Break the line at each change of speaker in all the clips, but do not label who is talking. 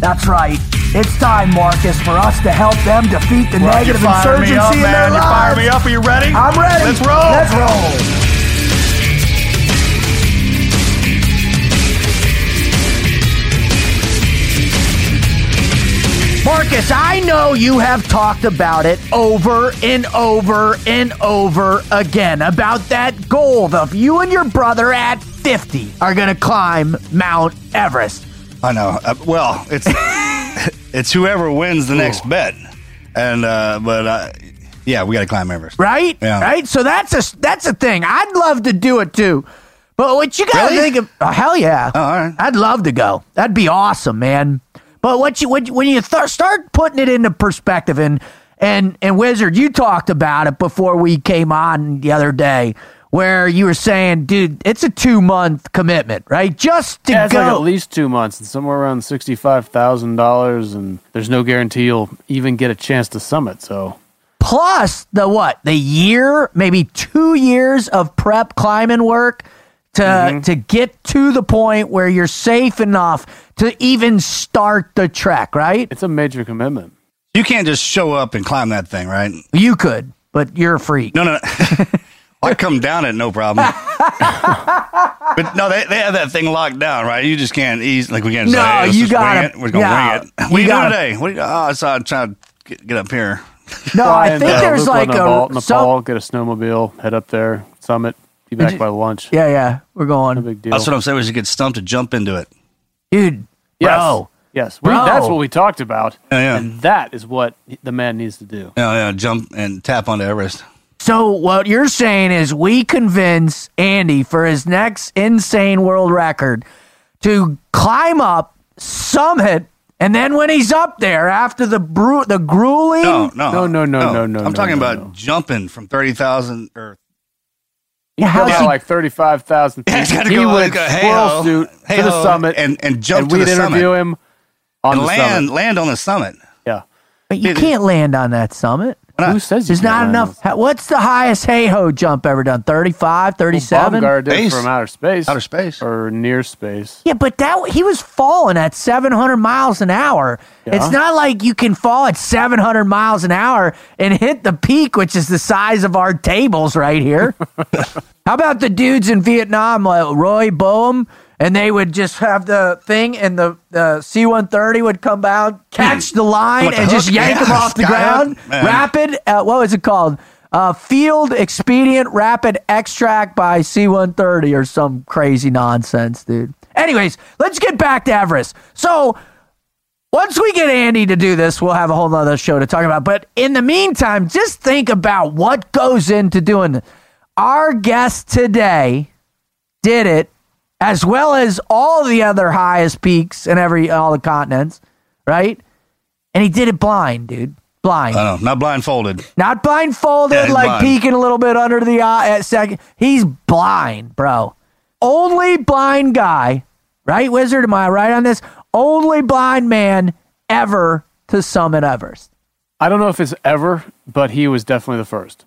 That's right. It's time, Marcus, for us to help them defeat the negative
you me
insurgency
up,
in
man.
their
You
lives.
fired me up. Are you ready?
I'm ready.
Let's roll.
Let's roll. Marcus, I know you have talked about it over and over and over again about that goal of you and your brother at 50 are going to climb Mount Everest.
I know. Uh, well, it's it's whoever wins the next bet, and uh, but uh, yeah, we got to climb Everest.
right?
Yeah.
Right. So that's a that's a thing. I'd love to do it too, but what you got to
Really?
think of? Oh, hell yeah!
Oh, all right.
I'd love to go. That'd be awesome, man. But what you when, you- when you th- start putting it into perspective, and and and Wizard, you talked about it before we came on the other day. Where you were saying, dude, it's a two month commitment, right? Just to
Yeah, it's
go.
like at least two months and somewhere around sixty-five thousand dollars, and there's no guarantee you'll even get a chance to summit. So
plus the what the year maybe two years of prep climbing work to
Mm-hmm.
to get to the point where you're safe enough to even start the trek right
it's a major commitment.
You can't just show up and climb that thing, right?
you could but you're a freak
No, no. no. I come down it, no problem. but no, they, they have that thing locked down, right? You just can't ease like we can't
No,
say, hey,
you gotta-
it. We're gonna
yeah,
wing it. What
you gotta-
today? What are you, oh, I saw trying to get, get up here.
no i
And,
think
uh,
there's
Luke
like
Nepal,
a
Nepal,
some-
get a snowmobile, head up there, summit, be back by lunch.
yeah yeah we're
No
going
big deal.
That's what I'm saying. We should get stumped to jump into it.
dude
yes.
bro
Yes, we, that's what we talked about,
Yeah, yeah.
and that is what the man needs to do.
Yeah, yeah, jump and tap onto Everest.
So what you're saying is we convince andy for his next insane world record to climb up summit and then when he's up there after the bru- the grueling
No, no,
No, no, no, no, no,
I'm
no,
talking
no,
about
no.
jumping from thirty thousand or
Yeah, how's
Yeah,
he-
like thirty-five thousand feet.
Yeah, it's gotta
he
go,
would
it's gotta-
squirrel
HAHO,
suit to the
HAHO,
summit
and- and jump
and
to
we'd
the summit.
interview him on
and
the
land
summit.
land on the summit.
Yeah.
But you can't land on that summit.
Why not?
Who says
There's
can't
not enough.
on
What's the highest HAHO jump ever done? 35,
Well,
37?
Baumgart did
Space.
from outer space.
Outer space.
Or near space.
yeah, but that he was falling at 700 miles an hour.
Yeah.
It's not like you can fall at 700 miles an hour and hit the peak, which is the size of our tables right here. How about the dudes in Vietnam, like Roy Boehm? And they would just have the thing, and the, the C 130 would come out, catch the line,
the
and just
hook?
yank
Yeah,
them off the ground.
man.
Rapid, uh, what was it called? uh, field expedient rapid extract by C130 or some crazy nonsense, dude. Anyways, let's get back to Everest. So, once we get Andy to do this, we'll have a whole nother show to talk about. But in the meantime, just think about what goes into doing it. Our guest today did it as well as all the other highest peaks in every all the continents, right? And he did it blind, dude. Blind.
I know, not blindfolded.
Not blindfolded,
Yeah,
like
blind.
peeking a little bit under the eye at second. He's blind, bro. Only blind guy, right, Wizard? Am I right on this? Only blind man ever to summit Everest.
I don't know if it's ever, but he was definitely the first.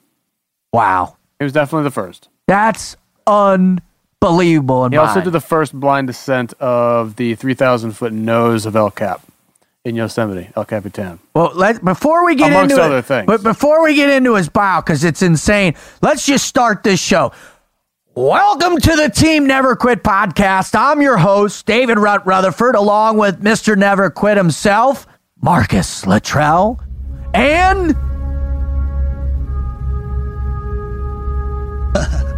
Wow.
He was definitely the first.
That's unbelievable in
He
my
also did the first blind descent of the 3,000 foot nose of El Cap in Yosemite, El Capitan.
Well, let before we get
Amongst
into
other
it,
things.
but before we get into his bio because it's insane, let's just start this show. Welcome to the Team Never Quit podcast. I'm your host, David Rutt Rutherford, along with Mr. Never Quit himself, Marcus Luttrell, and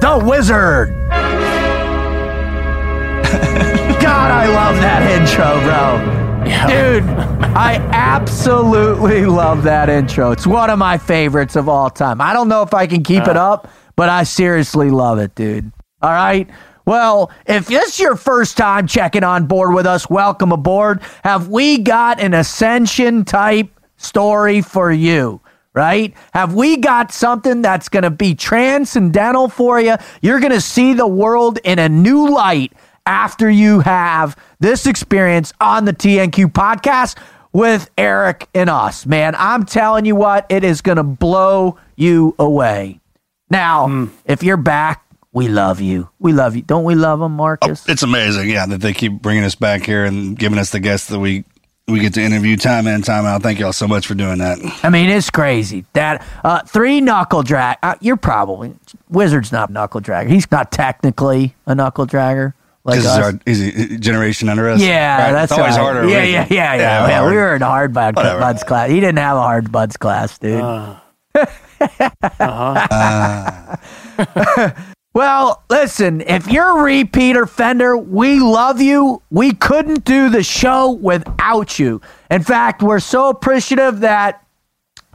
the Wizard. God, I love that intro, bro. Dude, I absolutely love that intro. It's one of my favorites of all time. I don't know if I can keep it uh. up, but I seriously love it, dude. All right. Well, if this is your first time checking on board with us, welcome aboard. Have we got an ascension type story for you? Right? Have we got something that's going to be transcendental for you? You're going to see the world in a new light after you have this experience on the TNQ podcast with Erik and us. Man, I'm telling you what, it is going to blow you away. Now, hmm. if you're back, we love you. We love you. Don't we love them, Marcus?
Oh, it's amazing, yeah, that they keep bringing us back here and giving us the guests that we we get to interview time in, time out. Thank y'all so much for doing that.
I mean, it's crazy. That uh, three knuckle drag. Uh, you're probably Wizard's not knuckle dragger. He's not technically a knuckle dragger like
This is
us.
our is he- generation under us.
yeah,
Right?
that's
it's always
right.
harder.
Yeah,
with-
yeah, yeah, yeah, yeah. We were in a hard bud, buds class. He didn't have a hard buds class, dude. Well, listen, if you're a repeat offender, we love you. We couldn't do the show without you. In fact, we're so appreciative that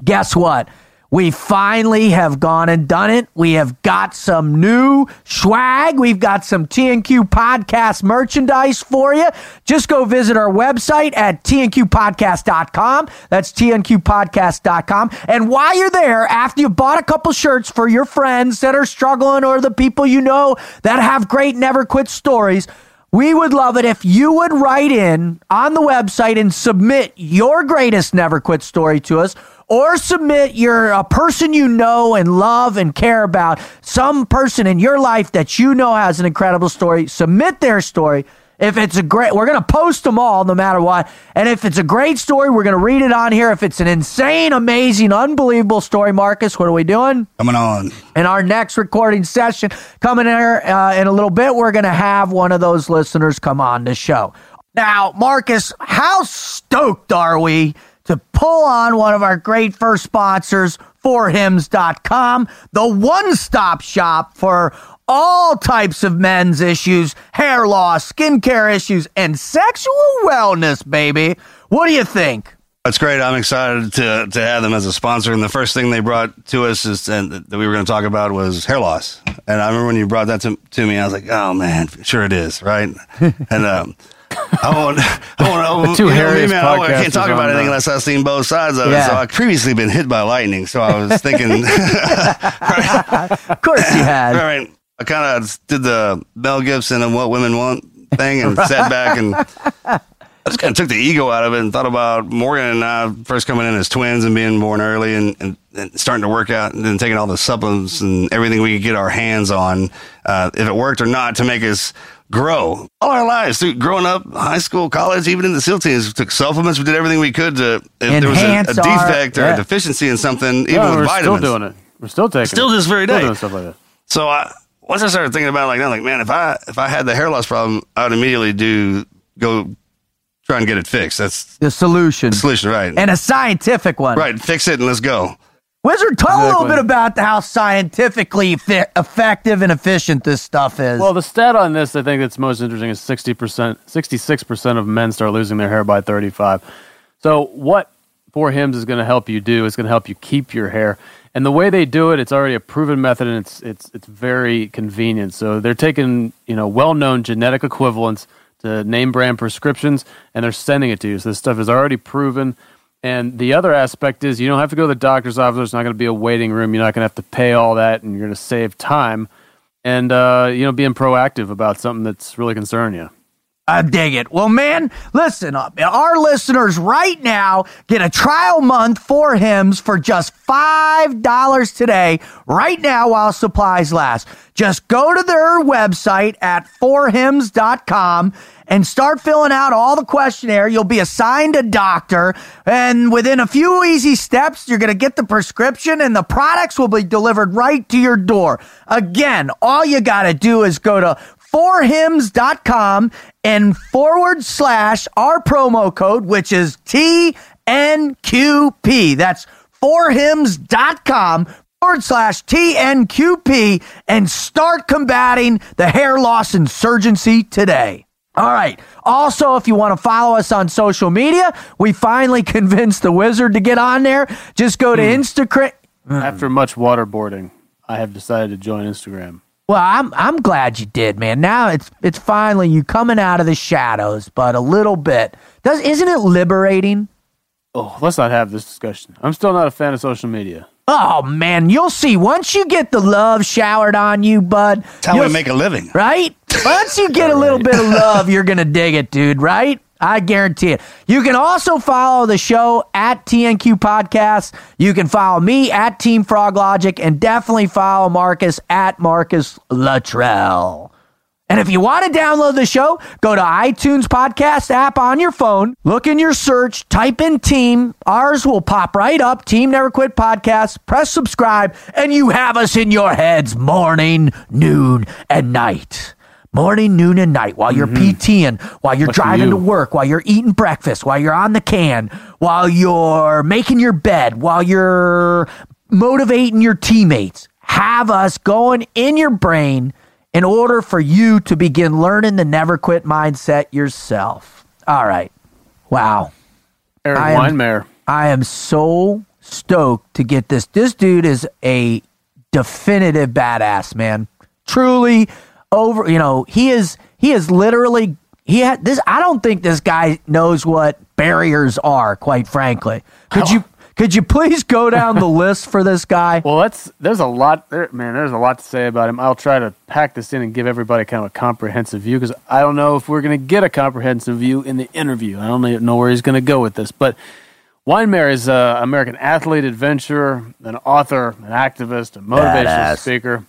guess what? We finally have gone and done it. We have got some new swag. We've got some TNQ podcast merchandise for you. Just go visit our website at tnqpodcast.com. That's tnqpodcast.com. And while you're there, after you bought a couple shirts for your friends that are struggling or the people you know that have great never quit stories, we would love it if you would write in on the website and submit your greatest never quit story to us or submit your a person you know and love and care about, some person in your life that you know has an incredible story. Submit their story. If it's a great, we're going to post them all no matter what. And if it's a great story, we're going to read it on here. If it's an insane, amazing, unbelievable story, Marcus, what are we doing?
Coming on.
In our next recording session coming here uh, in a little bit, we're going to have one of those listeners come on the show. Now, Marcus, how stoked are we to pull on one of our great first sponsors, forhims.com, the one stop shop for all types of men's issues, hair loss, skincare issues, and sexual wellness, baby. What do you think?
That's great. I'm excited to to have them as a sponsor. And the first thing they brought to us is and that we were going to talk about was hair loss. And I remember when you brought that to, to me, I was like, oh man, sure it is, right? and um, I won't, I won't,
The two
you know me, man, I can't talk about anything unless I've seen both sides of it.
Yeah.
So I've previously been hit by lightning. So I was thinking,
Of course you had.
all right, I kind of did the Mel Gibson and what women want thing and sat back and I just kind of took the ego out of it and thought about Morgan and I first coming in as twins and being born early and, and, and starting to work out and then taking all the supplements and everything we could get our hands on, uh, if it worked or not, to make us grow all our lives through growing up, high school, college, even in the SEAL teams. We took supplements. We did everything we could to, if there was a, a
Enhance our-
defect or
yeah.
a deficiency in something, even
Yeah,
with
we're
vitamins.
still doing it. We're still taking it.
Still
it.
this very
Still
day.
doing stuff like that.
So I once I started thinking about it like that, like man, if I if I had the hair loss problem, I would immediately do go try and get it fixed. That's
The solution.
the solution, right?
And a scientific one.
right, fix it and let's go.
Wizard, tell a little bit about how scientifically fi- effective and efficient this stuff is.
Well, the stat on this I think that's most interesting is 60%, 66% of men start losing their hair by 35. So, what For Hims is going to help you do is going to help you keep your hair. And the way they do it, it's already a proven method and it's it's it's very convenient. So, they're taking, you know, well-known genetic equivalents to name brand prescriptions and they're sending it to you. So, this stuff is already proven. And the other aspect is you don't have to go to the doctor's office. There's not going to be a waiting room. You're not going to have to pay all that, and you're going to save time. And uh, you know, being proactive about something that's really concerning you.
I dig it. Well, man, listen, up. our listeners right now get a trial month for Hims for just $5 today, right now while supplies last. Just go to their website at forhims.com and start filling out all the questionnaire. You'll be assigned a doctor, and within a few easy steps, you're going to get the prescription, and the products will be delivered right to your door. Again, all you got to do is go to forhims.com and forward slash our promo code, which is TNQP. That's forhims.com forward slash TNQP and start combating the hair loss insurgency today. All right. Also, if you want to follow us on social media, we finally convinced the wizard to get on there. Just go to hmm. Instagram.
After much waterboarding, I have decided to join Instagram.
Well, I'm I'm glad you did, man. Now it's it's finally you coming out of the shadows, but a little bit. Does isn't it liberating?
Oh, let's not have this discussion. I'm still not a fan of social media.
Oh man, you'll see once you get the love showered on you, bud.
That's how we make a living.
right? Once you get a little bit of love, you're gonna dig it, dude. Right? I guarantee it. You can also follow the show at TNQ Podcast. You can follow me at Team Frog Logic, and definitely follow Marcus at Marcus Luttrell. And if you want to download the show, go to iTunes podcast app on your phone, look in your search, type in team. Ours will pop right up. Team Never Quit Podcast. Press subscribe, and you have us in your heads morning, noon, and night. Morning, noon, and night while you're mm-hmm. PTing, while you're driving
you.
to work, while you're eating breakfast, while you're on the can, while you're making your bed, while you're motivating your teammates. Have us going in your brain in order for you to begin learning the never quit mindset yourself. All right. Wow. I am-
Weihenmayer.
I am so stoked to get this. This dude is a definitive badass, man. Truly over, you know, he is he is literally he had this I don't think this guy knows what barriers are, quite frankly. Could you could you please go down the list for this guy?
Well, that's there's a lot there, man. There's a lot to say about him. I'll try to pack this in and give everybody kind of a comprehensive view because I don't know if we're going to get a comprehensive view in the interview. I don't even know where he's going to go with this, but Weihenmayer is an American athlete, adventurer, an author, an activist, a motivational
Badass.
speaker,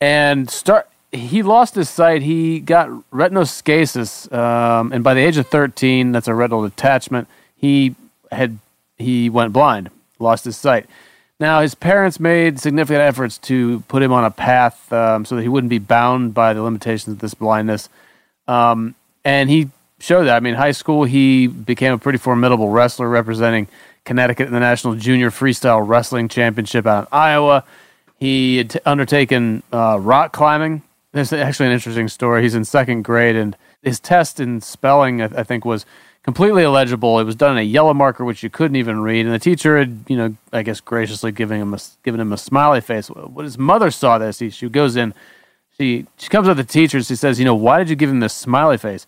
and start. He lost his sight. He got retinoschisis, um, and by the age of thirteen, that's a retinal detachment. He had he went blind, lost his sight. Now, his parents made significant efforts to put him on a path um, so that he wouldn't be bound by the limitations of this blindness. Um, and he showed that. I mean, high school, he became a pretty formidable wrestler representing Connecticut in the National Junior Freestyle Wrestling Championship out in Iowa. He had t- undertaken uh, rock climbing. There's actually an interesting story. He's in second grade, and his test in spelling, I, I think, was completely illegible. It was done in a yellow marker, which you couldn't even read. And the teacher had, you know, I guess graciously giving him a, given him a smiley face. When his mother saw this, he, she goes in, she she comes up to the teacher and she says, you know, why did you give him this smiley face?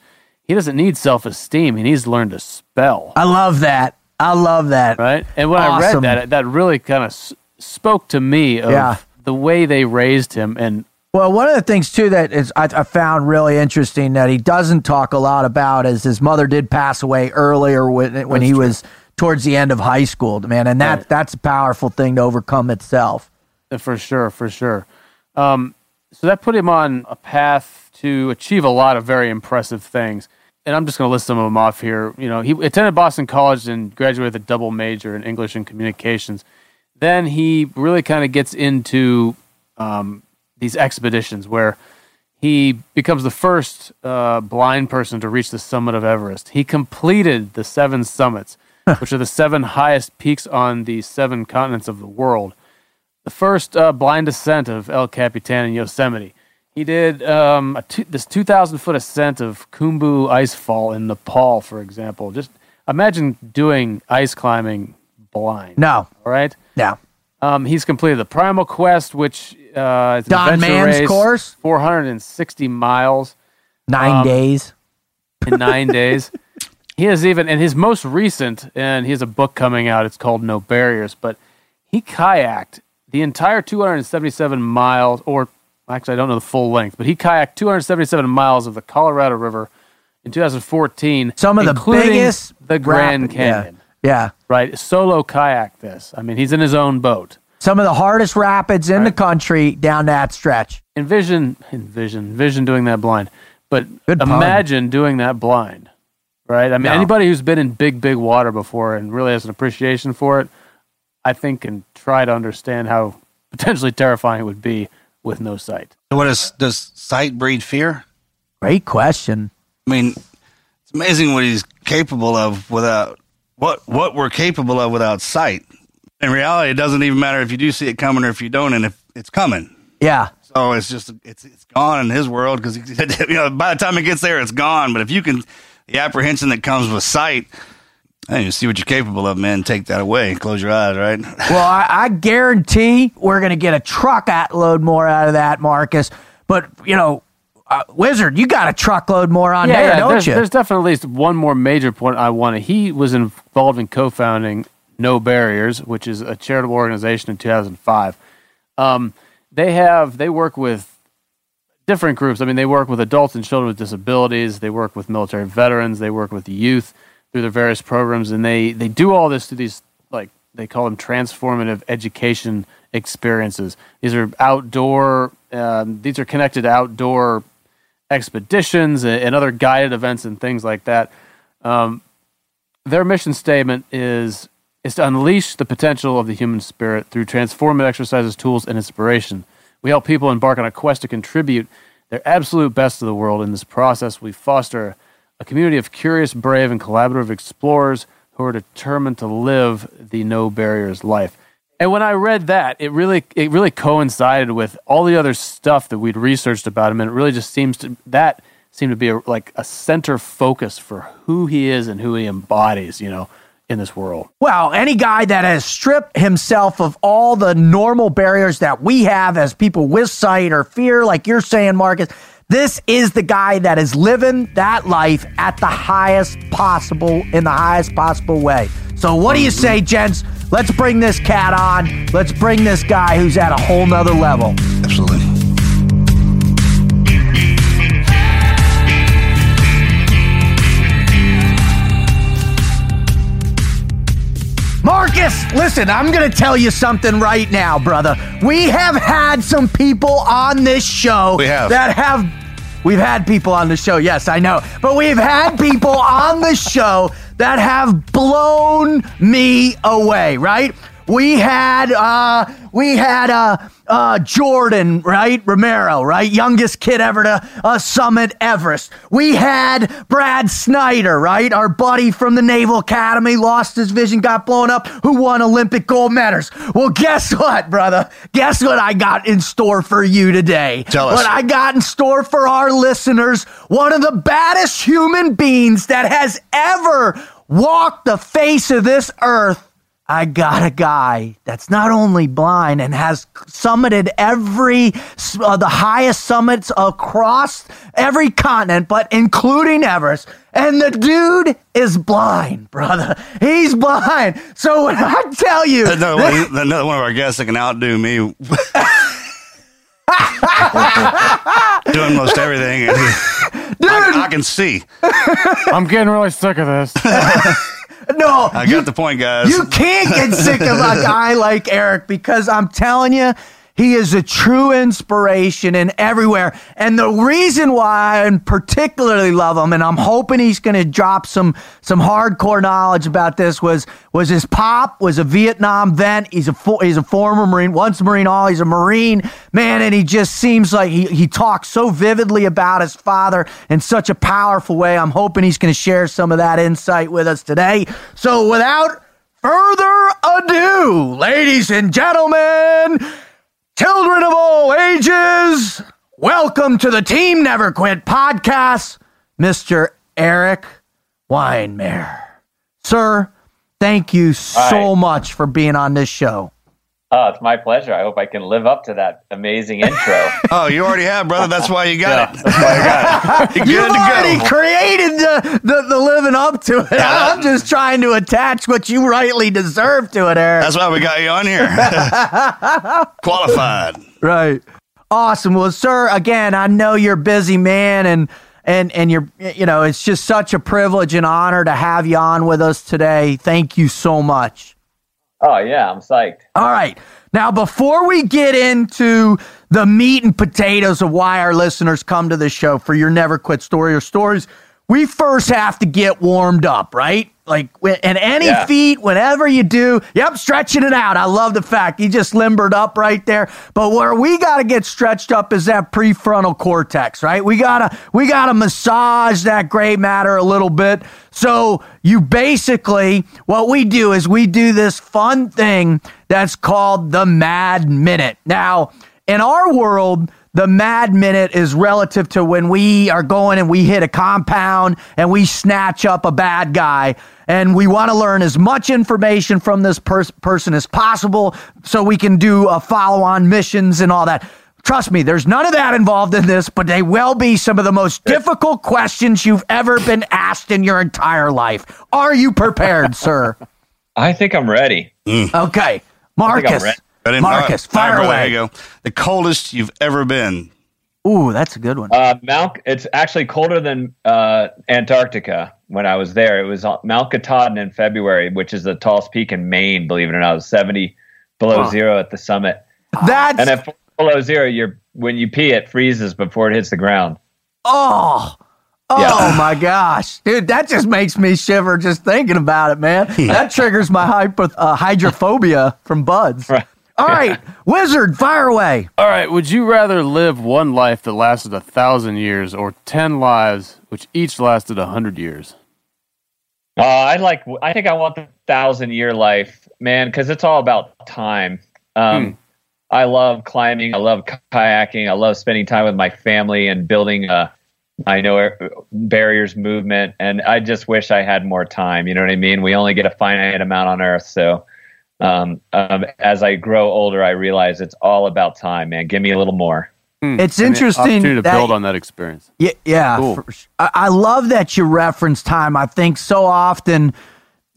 He doesn't need self esteem. He needs to learn to spell,
I love that. I love that.
right? And when I read that, that really kind of s- spoke to me of
Yeah.
the way they raised him and
Well, one of the things too that is I, I found really interesting that he doesn't talk a lot about is his mother did pass away earlier when when he was towards the end of high school, man, and that
Right.
that's a powerful thing to overcome itself.
Uh, For sure, for sure. Um, so that put him on a path to achieve a lot of very impressive things. And I'm just going to list some of them off here. You know, he attended Boston College and graduated with a double major in English and communications. Then he really kind of gets into um, these expeditions where he becomes the first uh, blind person to reach the summit of Everest. He completed the seven summits, which are the seven highest peaks on the seven continents of the world. The first uh, blind ascent of El Capitan in Yosemite. He did um, a this 2,000 foot ascent of Khumbu Icefall in Nepal, for example. Just imagine doing ice climbing blind.
No.
All right.
No.
Um, he's completed the Primal Quest, which uh, an
Don Mann's
race,
course?
460 miles
Nine
Um,
days.
in nine days. He has even, in his most recent, and he has a book coming out. It's called No Barriers, but he kayaked the entire 277 miles, or actually, I don't know the full length, but he kayaked 277 miles of the Colorado River in 2014.
Some of the biggest
the Grand
rapid- yeah.
Canyon.
Yeah.
Right, solo kayak this. I mean, he's in his own boat.
Some of the hardest rapids in the country down that stretch.
envision envision envision doing that blind but
Good pun.
imagine doing that blind right i mean
No.
anybody who's been in big big water before and really has an appreciation for it i think can try to understand how potentially terrifying it would be with no sight So
What is does sight breed fear?
Great question.
I mean, it's amazing what he's capable of without what what we're capable of without sight. In reality, it doesn't even matter if you do see it coming or if you don't, and if it's coming.
Yeah.
So it's just it's it's gone in his world because you know by the time it gets there, it's gone. But if you can, the apprehension that comes with sight, hey, you see what you're capable of, man. Take that away. Close your eyes, right?
Well, I, I guarantee we're going to get a truckload load more out of that, Marcus. But, you know, uh, Wizard, you got a truckload more on there, don't
there's,
you?
there's definitely at least one more major point I want to. He was involved in co-founding No Barriers, which is a charitable organization in 2005. Um, they have they work with different groups. I mean, they work with adults and children with disabilities. They work with military veterans. They work with youth through their various programs, and they they do all this through these like they call them transformative education experiences. These are outdoor. Um, these are connected to outdoor expeditions and, and other guided events and things like that. Um, their mission statement is is to unleash the potential of the human spirit through transformative exercises, tools, and inspiration. We help people embark on a quest to contribute their absolute best to the world. In this process, we foster a community of curious, brave, and collaborative explorers who are determined to live the no barriers life. And when I read that, it really it really coincided with all the other stuff that we'd researched about him, and it really just seems to that seemed to be a, like a center focus for who he is and who he embodies, you know, in this world.
Well, any guy that has stripped himself of all the normal barriers that we have as people with sight or fear, like you're saying, Marcus, this is the guy that is living that life at the highest possible, in the highest possible way. So, what do you say, gents? Let's bring this cat on. Let's bring this guy who's at a whole nother level.
Absolutely.
Marcus, listen, I'm going to tell you something right now, brother. We have had some people on this show
We have.
that have. We've had people on the show, yes, I know. But we've had people on the show that have blown me away, right? We had uh we had uh uh Jordan, right? Romero, right? Youngest kid ever to uh, summit Everest. We had Brad Snyder, right? Our buddy from the Naval Academy, lost his vision, got blown up, who won Olympic gold medals. Well, guess what, brother? Guess what I got in store for you today?
Tell us.
What I got in store for our listeners, one of the baddest human beings that has ever walked the face of this earth. I got a guy that's not only blind and has summited every uh, the highest summits across every continent, but including Everest. And the dude is blind, brother. He's blind. So when I tell you,
Another one, another one of our guests that can outdo me. Doing most everything. I, I can see.
I'm getting really sick of this.
no,
I got the point, guys.
You can't get sick of a guy like Erik because I'm telling you, He is a true inspiration and everywhere. And the reason why I particularly love him, and I'm hoping he's going to drop some some hardcore knowledge about this, was was his pop was a Vietnam vet. He's a fo- he's a former Marine, once Marine, all he's a Marine man, and he just seems like he he talks so vividly about his father in such a powerful way. I'm hoping he's going to share some of that insight with us today. So without further ado, ladies and gentlemen. Children of all ages, welcome to the Team Never Quit podcast, Mr. Erik Weihenmayer. Sir, thank you so
Hi.
much for being on this show.
Oh, it's my pleasure. I hope I can live up to that amazing intro.
Oh, you already have, brother. That's why you got it.
That's why I got it.
You're
You've
good to
already
go.
created the, the, the living up to it. I'm just trying to attach what you rightly deserve to it, Erik.
That's why we got you on here. Qualified.
Right. Awesome. Well, sir, again, I know you're a busy man and and and you're you know, it's just such a privilege and honor to have you on with us today. Thank you so much.
Oh yeah, I'm psyched.
All right. Now, before we get into the meat and potatoes of why our listeners come to the show for your never quit story or stories, we first have to get warmed up, right? Like, and any
Yeah.
feat, whenever you do, yep, stretching it out. I love the fact you just limbered up right there. But where we got to get stretched up is that prefrontal cortex, right? We gotta, we gotta massage that gray matter a little bit. So you basically, what we do is we do this fun thing that's called the Mad Minute. Now, in our world, the mad minute is relative to when we are going and we hit a compound and we snatch up a bad guy. And we want to learn as much information from this pers- person as possible so we can do uh, follow-on missions and all that. Trust me there's none of that involved in this but they will be some of the most difficult questions you've ever been asked in your entire life. Are you prepared sir?
I think I'm ready.
okay. Marcus
ready.
Ready?
marcus
All right,
fire
brother,
away
There you go. The coldest you've ever been.
ooh that's a good one
Uh, Mount, it's actually colder than uh, Antarctica. When I was there, it was on Mount Katahdin in February, which is the tallest peak in Maine. Believe it or not, it was 70 below
Wow.
zero at the summit.
that's
And at below zero, you're when you pee, it freezes before it hits the ground.
Oh, oh
Yeah.
my gosh, dude, that just makes me shiver just thinking about it, man. that triggers my hypo, uh, hydrophobia from buds.
Right.
All right, wizard, fire away.
All right. Would you rather live one life that lasted a thousand years or ten lives which each lasted a hundred years?
Uh, I like. I think I want the thousand year life, man, because it's all about time. Um, I love climbing. I love kayaking. I love spending time with my family and building a, I know uh, barriers movement. And I just wish I had more time. You know what I mean? We only get a finite amount on Earth, so. Um, um, as I grow older, I realize it's all about time, man. Give me a little more.
It's
And
interesting
opportunity to
that-
build on that experience.
Yeah, yeah.
Cool.
for I, I love that you reference time. I think so often,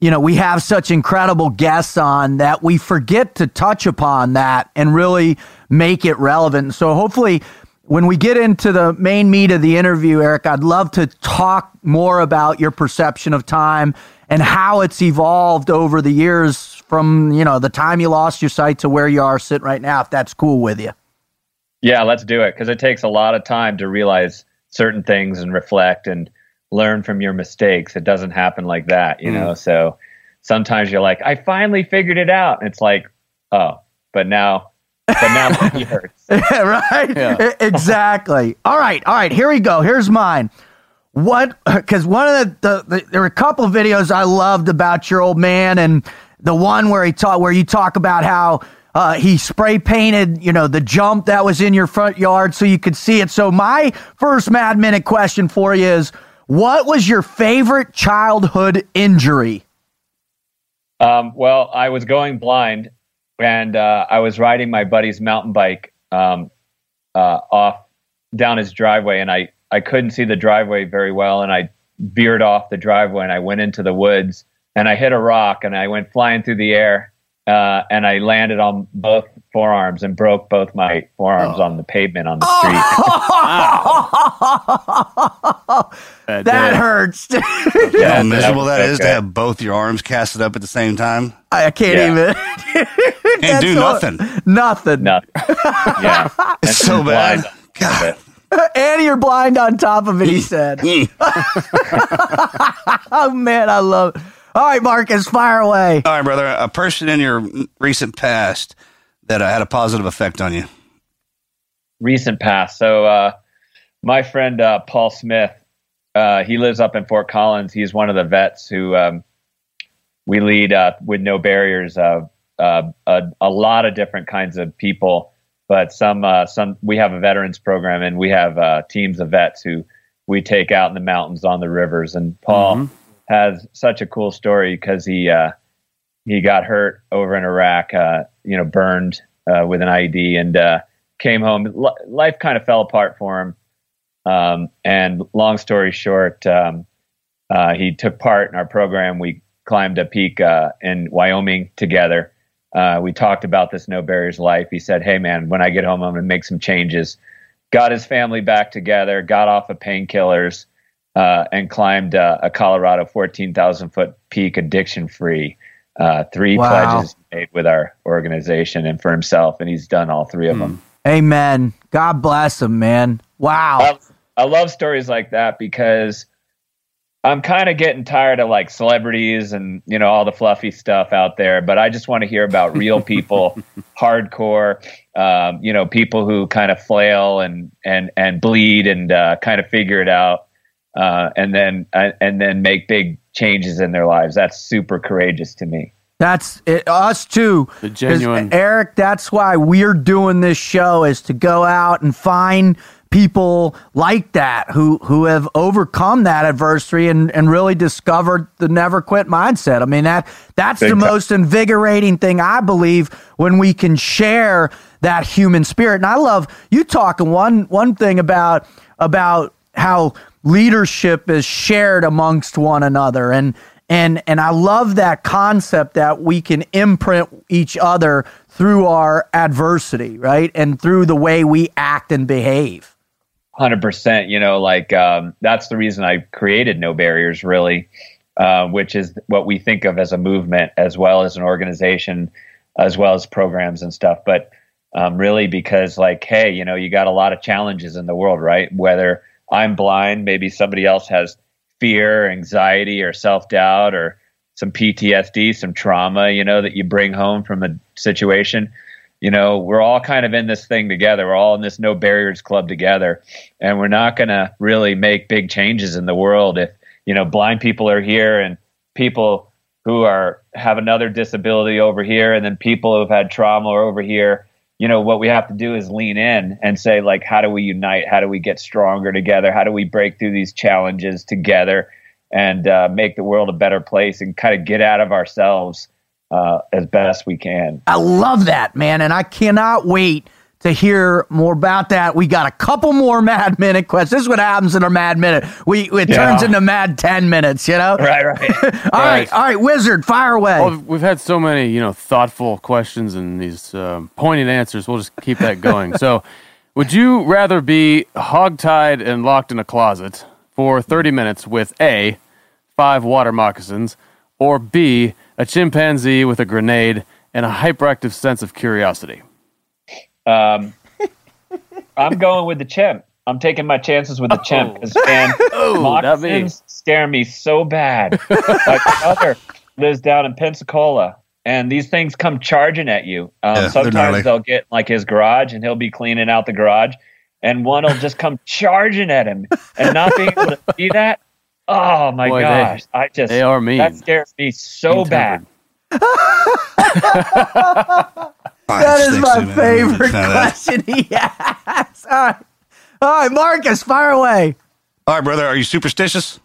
you know, we have such incredible guests on that we forget to touch upon that and really make it relevant. So hopefully, when we get into the main meat of the interview, Erik, I'd love to talk more about your perception of time and how it's evolved over the years from, you know, the time you lost your sight to where you are sitting right now, if that's cool with you.
Yeah, let's do it because it takes a lot of time to realize certain things and reflect and learn from your mistakes. It doesn't happen like that, you mm. know. So sometimes you're like, I finally figured it out. And it's like, oh, but now, but now it hurts.
right?
Yeah.
Exactly. All right. All right. Here we go. Here's mine. What? Because one of the, the, the there were a couple videos I loved about your old man, and the one where he talk where you talk about how. Uh, he spray painted, you know, the jump that was in your front yard so you could see it. So my first Mad Minute question for you is, what was your favorite childhood injury?
Um, well, I was going blind, and uh, I was riding my buddy's mountain bike um, uh, off down his driveway, and I I couldn't see the driveway very well, and I veered off the driveway, and I went into the woods, and I hit a rock, and I went flying through the air, uh, and I landed on both forearms and broke both my forearms
Oh.
on the pavement on the street.
Bad
that
day.
hurts. dude.
You know
Yeah,
how miserable
that
that
was
is to have both your arms casted up at the same time?
I can't
Yeah.
even.
Can't do
all-
nothing.
Nothing.
No, yeah,
It's so bad.
blind.
God.
And you're blind on top of it, he said. oh, man, I love it. All right, Marcus, fire away.
All right, brother. A person in your recent past that uh, had a positive effect on you.
recent past. So, uh, my friend uh, Paul Smith, uh, he lives up in Fort Collins. He's one of the vets who um, we lead uh, with no barriers. Uh, uh, a, a lot of different kinds of people, but some uh, some we have a veterans program and we have uh, teams of vets who we take out in the mountains on the rivers. And Paul has such a cool story because he uh, he got hurt over in Iraq, uh, you know, burned uh, with an IED, and uh, came home. L- life kind of fell apart for him. Um, and long story short, um, uh, he took part in our program. We climbed a peak uh, in Wyoming together. Uh, we talked about this no barriers life. He said, "Hey, man, when I get home, I'm going to make some changes." Got his family back together. Got off of painkillers. Uh, and climbed uh, a Colorado 14,000 foot peak addiction free. Uh, three
Wow.
pledges made with our organization and for himself, and he's done all three of them.
Amen. God bless him, man. Wow.
I, I love stories like that because I'm kind of getting tired of like celebrities and you know all the fluffy stuff out there. But I just want to hear about real people, hardcore, um, you know, people who kind of flail and and and bleed and uh, kind of figure it out, uh, and then uh, and then make big changes in their lives. That's super courageous to me.
That's it, us too.
The
'Cause,
genuine-
Erik. That's why we're doing this show is to go out and find people like that who who have overcome that adversity and and really discovered the never quit mindset. I mean that that's
Big
the
time.
most invigorating thing I believe when we can share that human spirit. And I love you talking one one thing about about how leadership is shared amongst one another and and and I love that concept that we can imprint each other through our adversity, right? And through the way we act and behave.
Hundred percent. You know, like um, that's the reason I created No Barriers, really, uh, which is what we think of as a movement, as well as an organization, as well as programs and stuff. But um, really, because like, hey, you know, you got a lot of challenges in the world, right? Whether I'm blind, maybe somebody else has fear, anxiety, or self doubt, or some PTSD, some trauma, you know, that you bring home from a situation you know, we're all kind of in this thing together. We're all in this no barriers club together. And we're not going to really make big changes in the world if, you know, blind people are here and people who are have another disability over here and then people who've had trauma are over here. You know, what we have to do is lean in and say like how do we unite? How do we get stronger together? How do we break through these challenges together and uh, make the world a better place and kind of get out of ourselves uh, as best we can.
I love that, man, and I cannot wait to hear more about that. We got a couple more Mad Minute questions. This is what happens in a Mad Minute. We it
Yeah.
turns into Mad Ten Minutes, you know.
Right, right.
All right, all right, Wizard, fire away.
Well, we've had so many, you know, thoughtful questions and these um, pointed answers. We'll just keep that going. so, would you rather be hogtied and locked in a closet for 30 minutes with A, five water moccasins, or B, a chimpanzee with a grenade and a hyperactive sense of curiosity?
Um, I'm going with the chimp. I'm taking my chances with the chimp because man,
that
moccasins scare me so bad. my brother lives down in Pensacola, and these things come charging at you. Um,
Yeah,
sometimes they'll get like his garage, and he'll be cleaning out the garage, and one will just come charging at him, and not being able to see that. Oh my
Boy, they-
gosh! I just
they are mean.
That scares me so bad.
that is my favorite question he asked. All right, all right, Marcus, fire away.
All right, brother. Are you superstitious?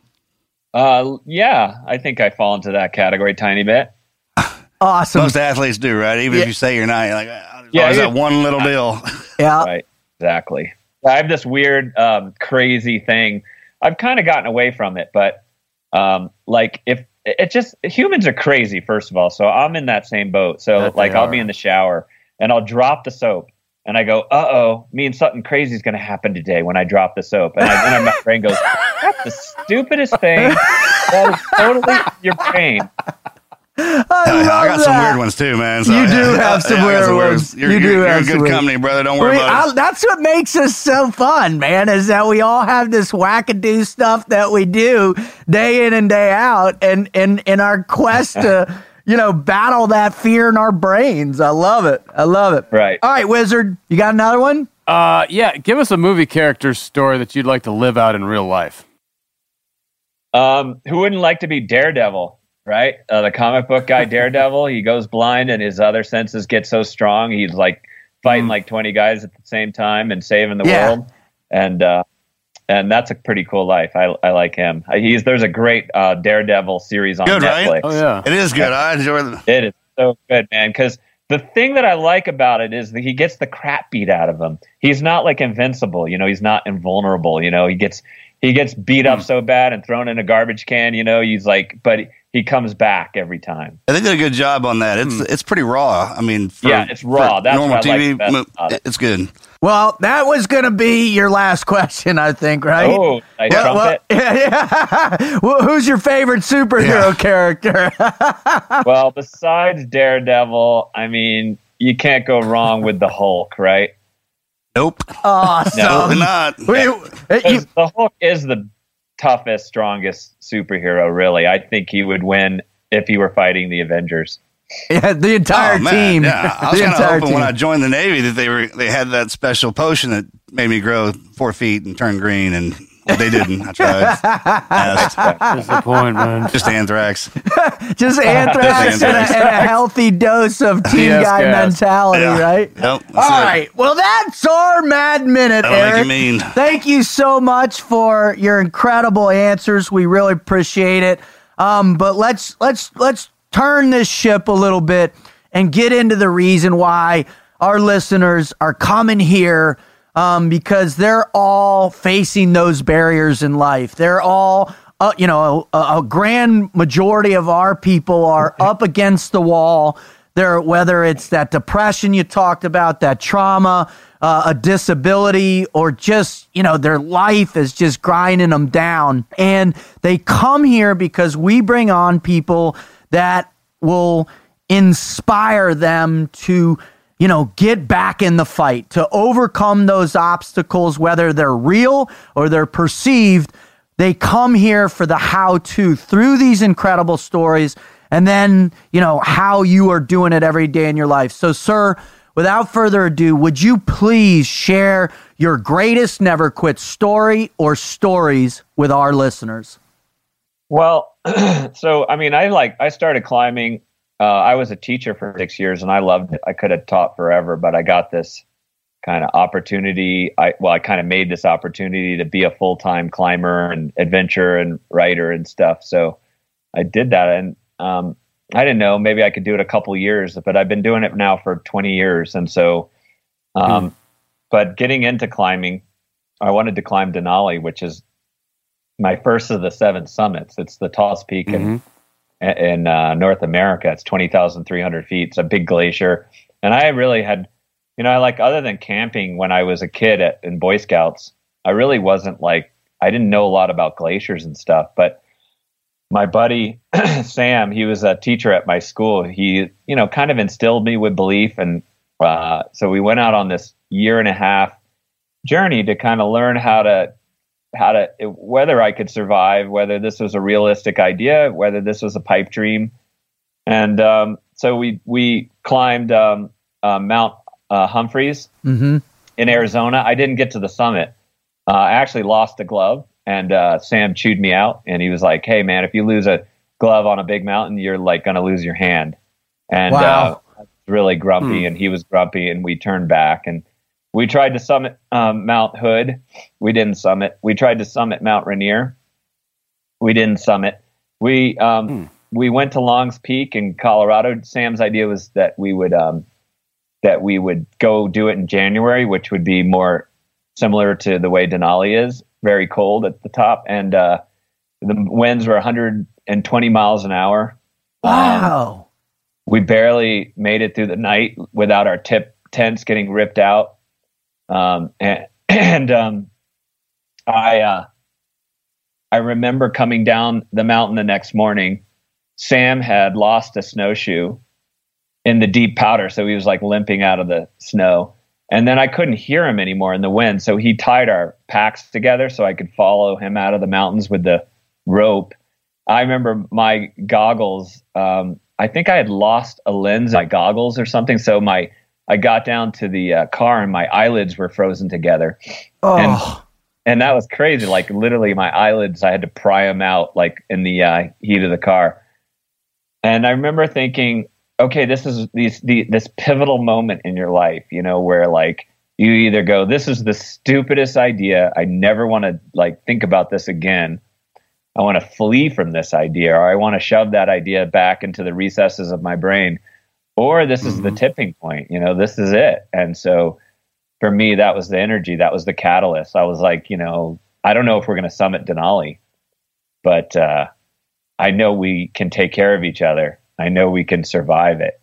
Uh, yeah, I think I fall into that category a tiny bit.
Awesome.
Most athletes do, right? Even
Yeah.
if you say you're not, you're like, oh,
Yeah,
always
yeah.
that one little deal.
Yeah.
Right. Exactly. I have this weird, um, crazy thing. I've kind of gotten away from it, but um, like if it just humans are crazy, first of all. So I'm in that same boat. So
That
like I'll
are.
be in the shower and I'll drop the soap. And I go, uh oh, me and something crazy is going to happen today when I drop the soap. And, I, and my brain goes, that's the stupidest thing. That is totally your brain.
I, I got some weird ones too, man. So,
You do have some
I got
weird ones.
You're,
You do
you're,
have
you're
some
good
weird-
company, brother. Don't worry
We-
about
I-
it.
that's what makes us so fun, man, is that we all have this wackadoo stuff that we do day in and day out and in, in our quest to, you know, battle that fear in our brains. I love it. I love it.
Right.
All right, Wizard, you got another one?
Uh, yeah, give us a movie character story that you'd like to live out in real life.
Um, who wouldn't like to be Daredevil, right? Uh, the comic book guy Daredevil. He goes blind and his other senses get so strong. He's like fighting like twenty guys at the same time and saving the
Mm. Yeah.
world. And uh, and that's a pretty cool life. I I like him. He's there's a great uh, Daredevil series on
Good, right?
Netflix.
Oh yeah,
It is good. I enjoy the.
It is so good, man. Because the thing that I like about it is that he gets the crap beat out of him. He's not like invincible, you know. He's not invulnerable, you know. He gets he gets beat
Hmm.
up so bad and thrown in a garbage can, you know. He's like, but he comes back every time.
They did a good job on that. It's it's pretty raw. I mean, for,
Yeah, it's raw.
for
That's
normal
what I like
TV.
the best it.
it's good.
Well, that was going to be your last question, I think, right?
Oh, I
Well, well, yeah, yeah. well, who's your favorite superhero
Yeah.
character?
well, besides Daredevil, I mean, you can't go wrong with the Hulk, right?
Nope.
awesome.
Totally not.
Wait, uh, you-
the Hulk is the toughest, strongest superhero. Really, I think he would win if he were fighting the Avengers.
yeah, the entire
oh,
team.
Yeah, I was
the
kind of
entire
hoping when I joined the Navy that they were they had that special potion that made me grow four feet and turn green, and they didn't. I tried. Asked.
disappointment.
Just anthrax.
Just anthrax and a, and a healthy dose of team
Yes,
guy
gas.
mentality,
Yeah.
right?
Yep.
All
it.
right. Well, that's our mad minute,
That'll make
Erik.
you mean.
Thank you so much for your incredible answers. We really appreciate it. Um, but let's let's let's turn this ship a little bit and get into the reason why our listeners are coming here um, because they're all facing those barriers in life. They're all, uh, you know, a, a grand majority of our people are up against the wall. There, whether it's that depression you talked about, that trauma, uh, a disability, or just you know their life is just grinding them down, and they come here because we bring on people that will inspire them to you know get back in the fight to overcome those obstacles whether they're real or they're perceived they come here for the how to through these incredible stories and then you know how you are doing it every day in your life so sir without further ado would you please share your greatest never quit story or stories with our listeners
Well, so I mean, I like I started climbing. Uh, I was a teacher for six years, and I loved it. I could have taught forever, but I got this kind of opportunity. I well, I kind of made this opportunity to be a full time climber and adventurer and writer and stuff. So I did that, and um, I didn't know maybe I could do it a couple years, but I've been doing it now for twenty years, and so. Um, But getting into climbing, I wanted to climb Denali, which is my first of the seven summits. It's the tallest peak in in uh, North America. It's twenty thousand three hundred feet. It's a big glacier, and I really had, you know, I like other than camping when I was a kid at, in Boy Scouts. I really wasn't like I didn't know a lot about glaciers and stuff, but my buddy Sam, he was a teacher at my school. He, you know, kind of instilled me with belief, and uh, so we went out on this year and a half journey to kind of learn how to how to whether I could survive, whether this was a realistic idea, whether this was a pipe dream, and um, so we we climbed um, uh, Mount uh, Humphreys
mm-hmm.
in Arizona. I didn't get to the summit. Uh, I actually lost a glove, and uh, Sam chewed me out, and he was like, "Hey, man, if you lose a glove on a big mountain, you're like going to lose your hand." And
Wow.
uh, I was really grumpy, and he was grumpy, and we turned back, and we tried to summit um, Mount Hood. We didn't summit. We tried to summit Mount Rainier. We didn't summit. We um, we went to Longs Peak in Colorado. Sam's idea was that we would um, that we would go do it in January, which would be more similar to the way Denali is, very cold at the top, and uh, the winds were 120 miles an hour. Um,
wow
we barely made it through the night without our tip tents getting ripped out, um, and and um, I uh, I remember coming down the mountain the next morning. Sam had lost a snowshoe in the deep powder, so he was like limping out of the snow. And then I couldn't hear him anymore in the wind, so he tied our packs together so I could follow him out of the mountains with the rope. I remember my goggles. Um, I think I had lost a lens, in my goggles or something. So my I got down to the uh, car and my eyelids were frozen together.
Oh.
And, and that was crazy. Like literally, my eyelids, I had to pry them out like in the uh, heat of the car. And I remember thinking, okay, this is these the, this pivotal moment in your life, you know, where like you either go, this is the stupidest idea. I never want to like think about this again. I want to flee from this idea, or I want to shove that idea back into the recesses of my brain, or this is the tipping point. You know, this is it. And so for me, that was the energy, that was the catalyst. I was like, you know, I don't know if we're going to summit Denali, but uh, I know we can take care of each other. I know we can survive it.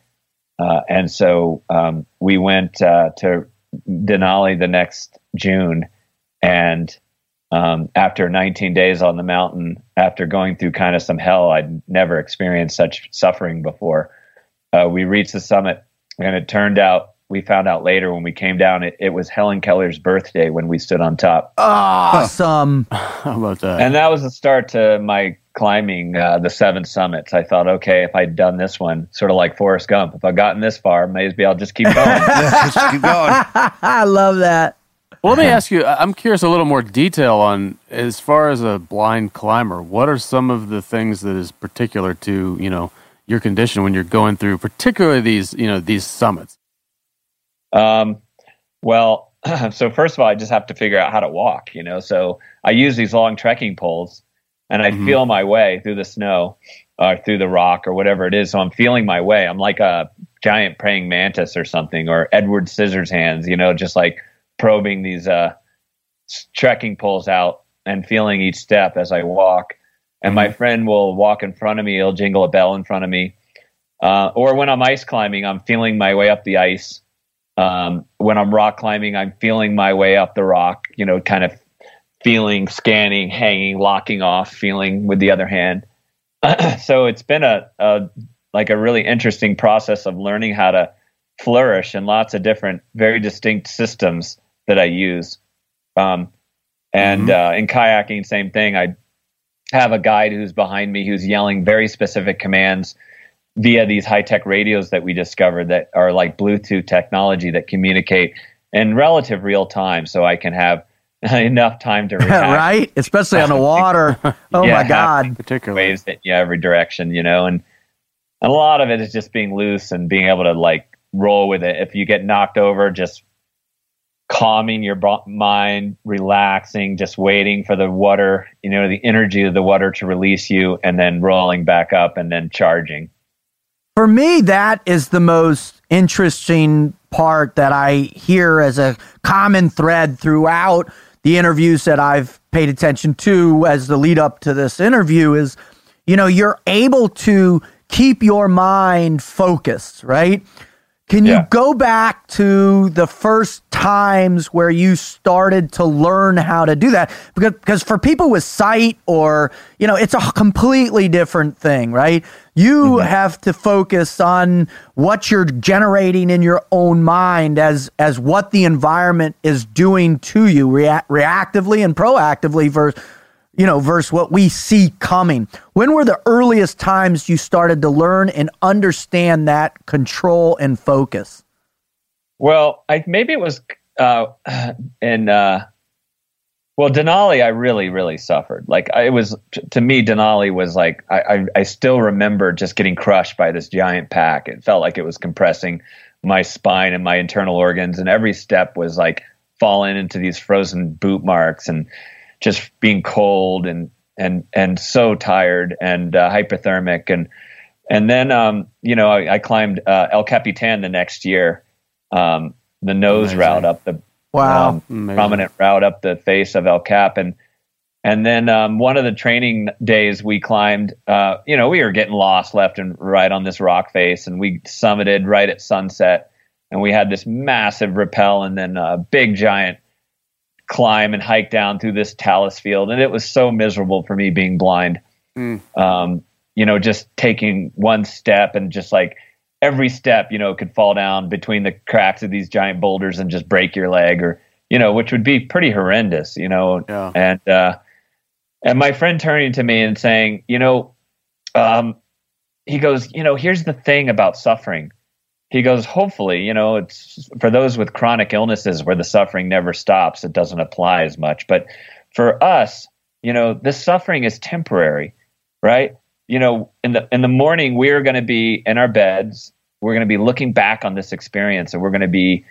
Uh, and so um, we went uh, to Denali the next June, and um, after 19 days on the mountain, after going through kind of some hell, I'd never experienced such suffering before. Uh, we reached the summit, and it turned out we found out later when we came down it, it was Helen Keller's birthday when we stood on top.
Awesome.
How about that?
And that was the start to my climbing uh, the seven summits. I thought, okay, if I'd done this one, sort of like Forrest Gump, if I'd gotten this far, may as well just keep going.
Yeah, just keep going.
I love that.
Well, let me ask you. I'm curious a little more detail on as far as a blind climber. What are some of the things that is particular to you know your condition when you're going through, particularly these you know these summits?
Um, well, so first of all, I just have to figure out how to walk, you know. So I use these long trekking poles and I feel my way through the snow or through the rock or whatever it is. So I'm feeling my way. I'm like a giant praying mantis or something or Edward Scissorhands, you know, just like probing these uh, trekking poles out and feeling each step as I walk. And my friend will walk in front of me. He'll jingle a bell in front of me. Uh, or when I'm ice climbing, I'm feeling my way up the ice um, when I'm rock climbing, I'm feeling my way up the rock, you know, kind of feeling, scanning, hanging, locking off, feeling with the other hand. so it's been a, a like a really interesting process of learning how to flourish in lots of different, very distinct systems that I use. Um, and uh, in kayaking, same thing. I have a guide who's behind me who's yelling very specific commands via these high tech radios that we discovered that are like Bluetooth technology that communicate in relative real time. So I can have enough time to react.
right? Especially on the water. Oh
Yeah,
my God.
Particularly,
Waves hit you every direction, you know, and a lot of it is just being loose and being able to like roll with it. If you get knocked over, just calming your mind, relaxing, just waiting for the water, you know, the energy of the water to release you, and then rolling back up and then charging.
For me, that is the most interesting part that I hear as a common thread throughout the interviews that I've paid attention to as the lead up to this interview is, you know, you're able to keep your mind focused, right? Can you go back to the first times where you started to learn how to do that? Because, because for people with sight or, you know, it's a completely different thing, right? You mm-hmm. have to focus on what you're generating in your own mind as as what the environment is doing to you rea- reactively and proactively versus you know, versus what we see coming. When were the earliest times you started to learn and understand that control and focus?
Well, I maybe it was uh, in uh, well Denali. I really, really suffered. Like I, it was to me, Denali was like I, I. I still remember just getting crushed by this giant pack. It felt like it was compressing my spine and my internal organs, and every step was like falling into these frozen boot marks and just being cold and and and so tired and uh, hypothermic. And and then um, you know I, I climbed uh, El Capitan the next year. Um, the nose
Amazing.
route up the
Wow.
um, prominent route up the face of El Cap. And and then um, one of the training days we climbed uh, you know we were getting lost left and right on this rock face and we summited right at sunset. And we had this massive rappel and then a big giant climb and hike down through this talus field, and it was so miserable for me being blind.
Mm.
Um, you know, just taking one step and just like every step, you know, could fall down between the cracks of these giant boulders and just break your leg, or you know, which would be pretty horrendous. You know,
Yeah.
and uh, and my friend turning to me and saying, you know, um, he goes, you know, here's the thing about suffering. He goes, hopefully, you know, it's for those with chronic illnesses where the suffering never stops, it doesn't apply as much. But for us, you know, this suffering is temporary, right? You know, in the in the morning we are going to be in our beds. We're going to be looking back on this experience, and we're going to be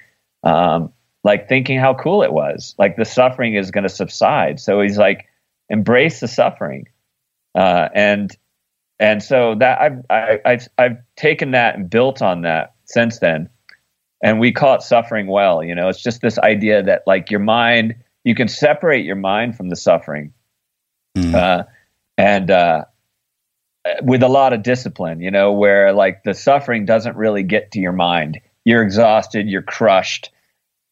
um, like thinking how cool it was. Like the suffering is going to subside. So he's like, embrace the suffering, uh, and and so that I've I, I've I've taken that and built on that since then, and we call it suffering well. You know, it's just this idea that like your mind, you can separate your mind from the suffering, uh, and uh, with a lot of discipline. You know, where like the suffering doesn't really get to your mind. You're exhausted, you're crushed,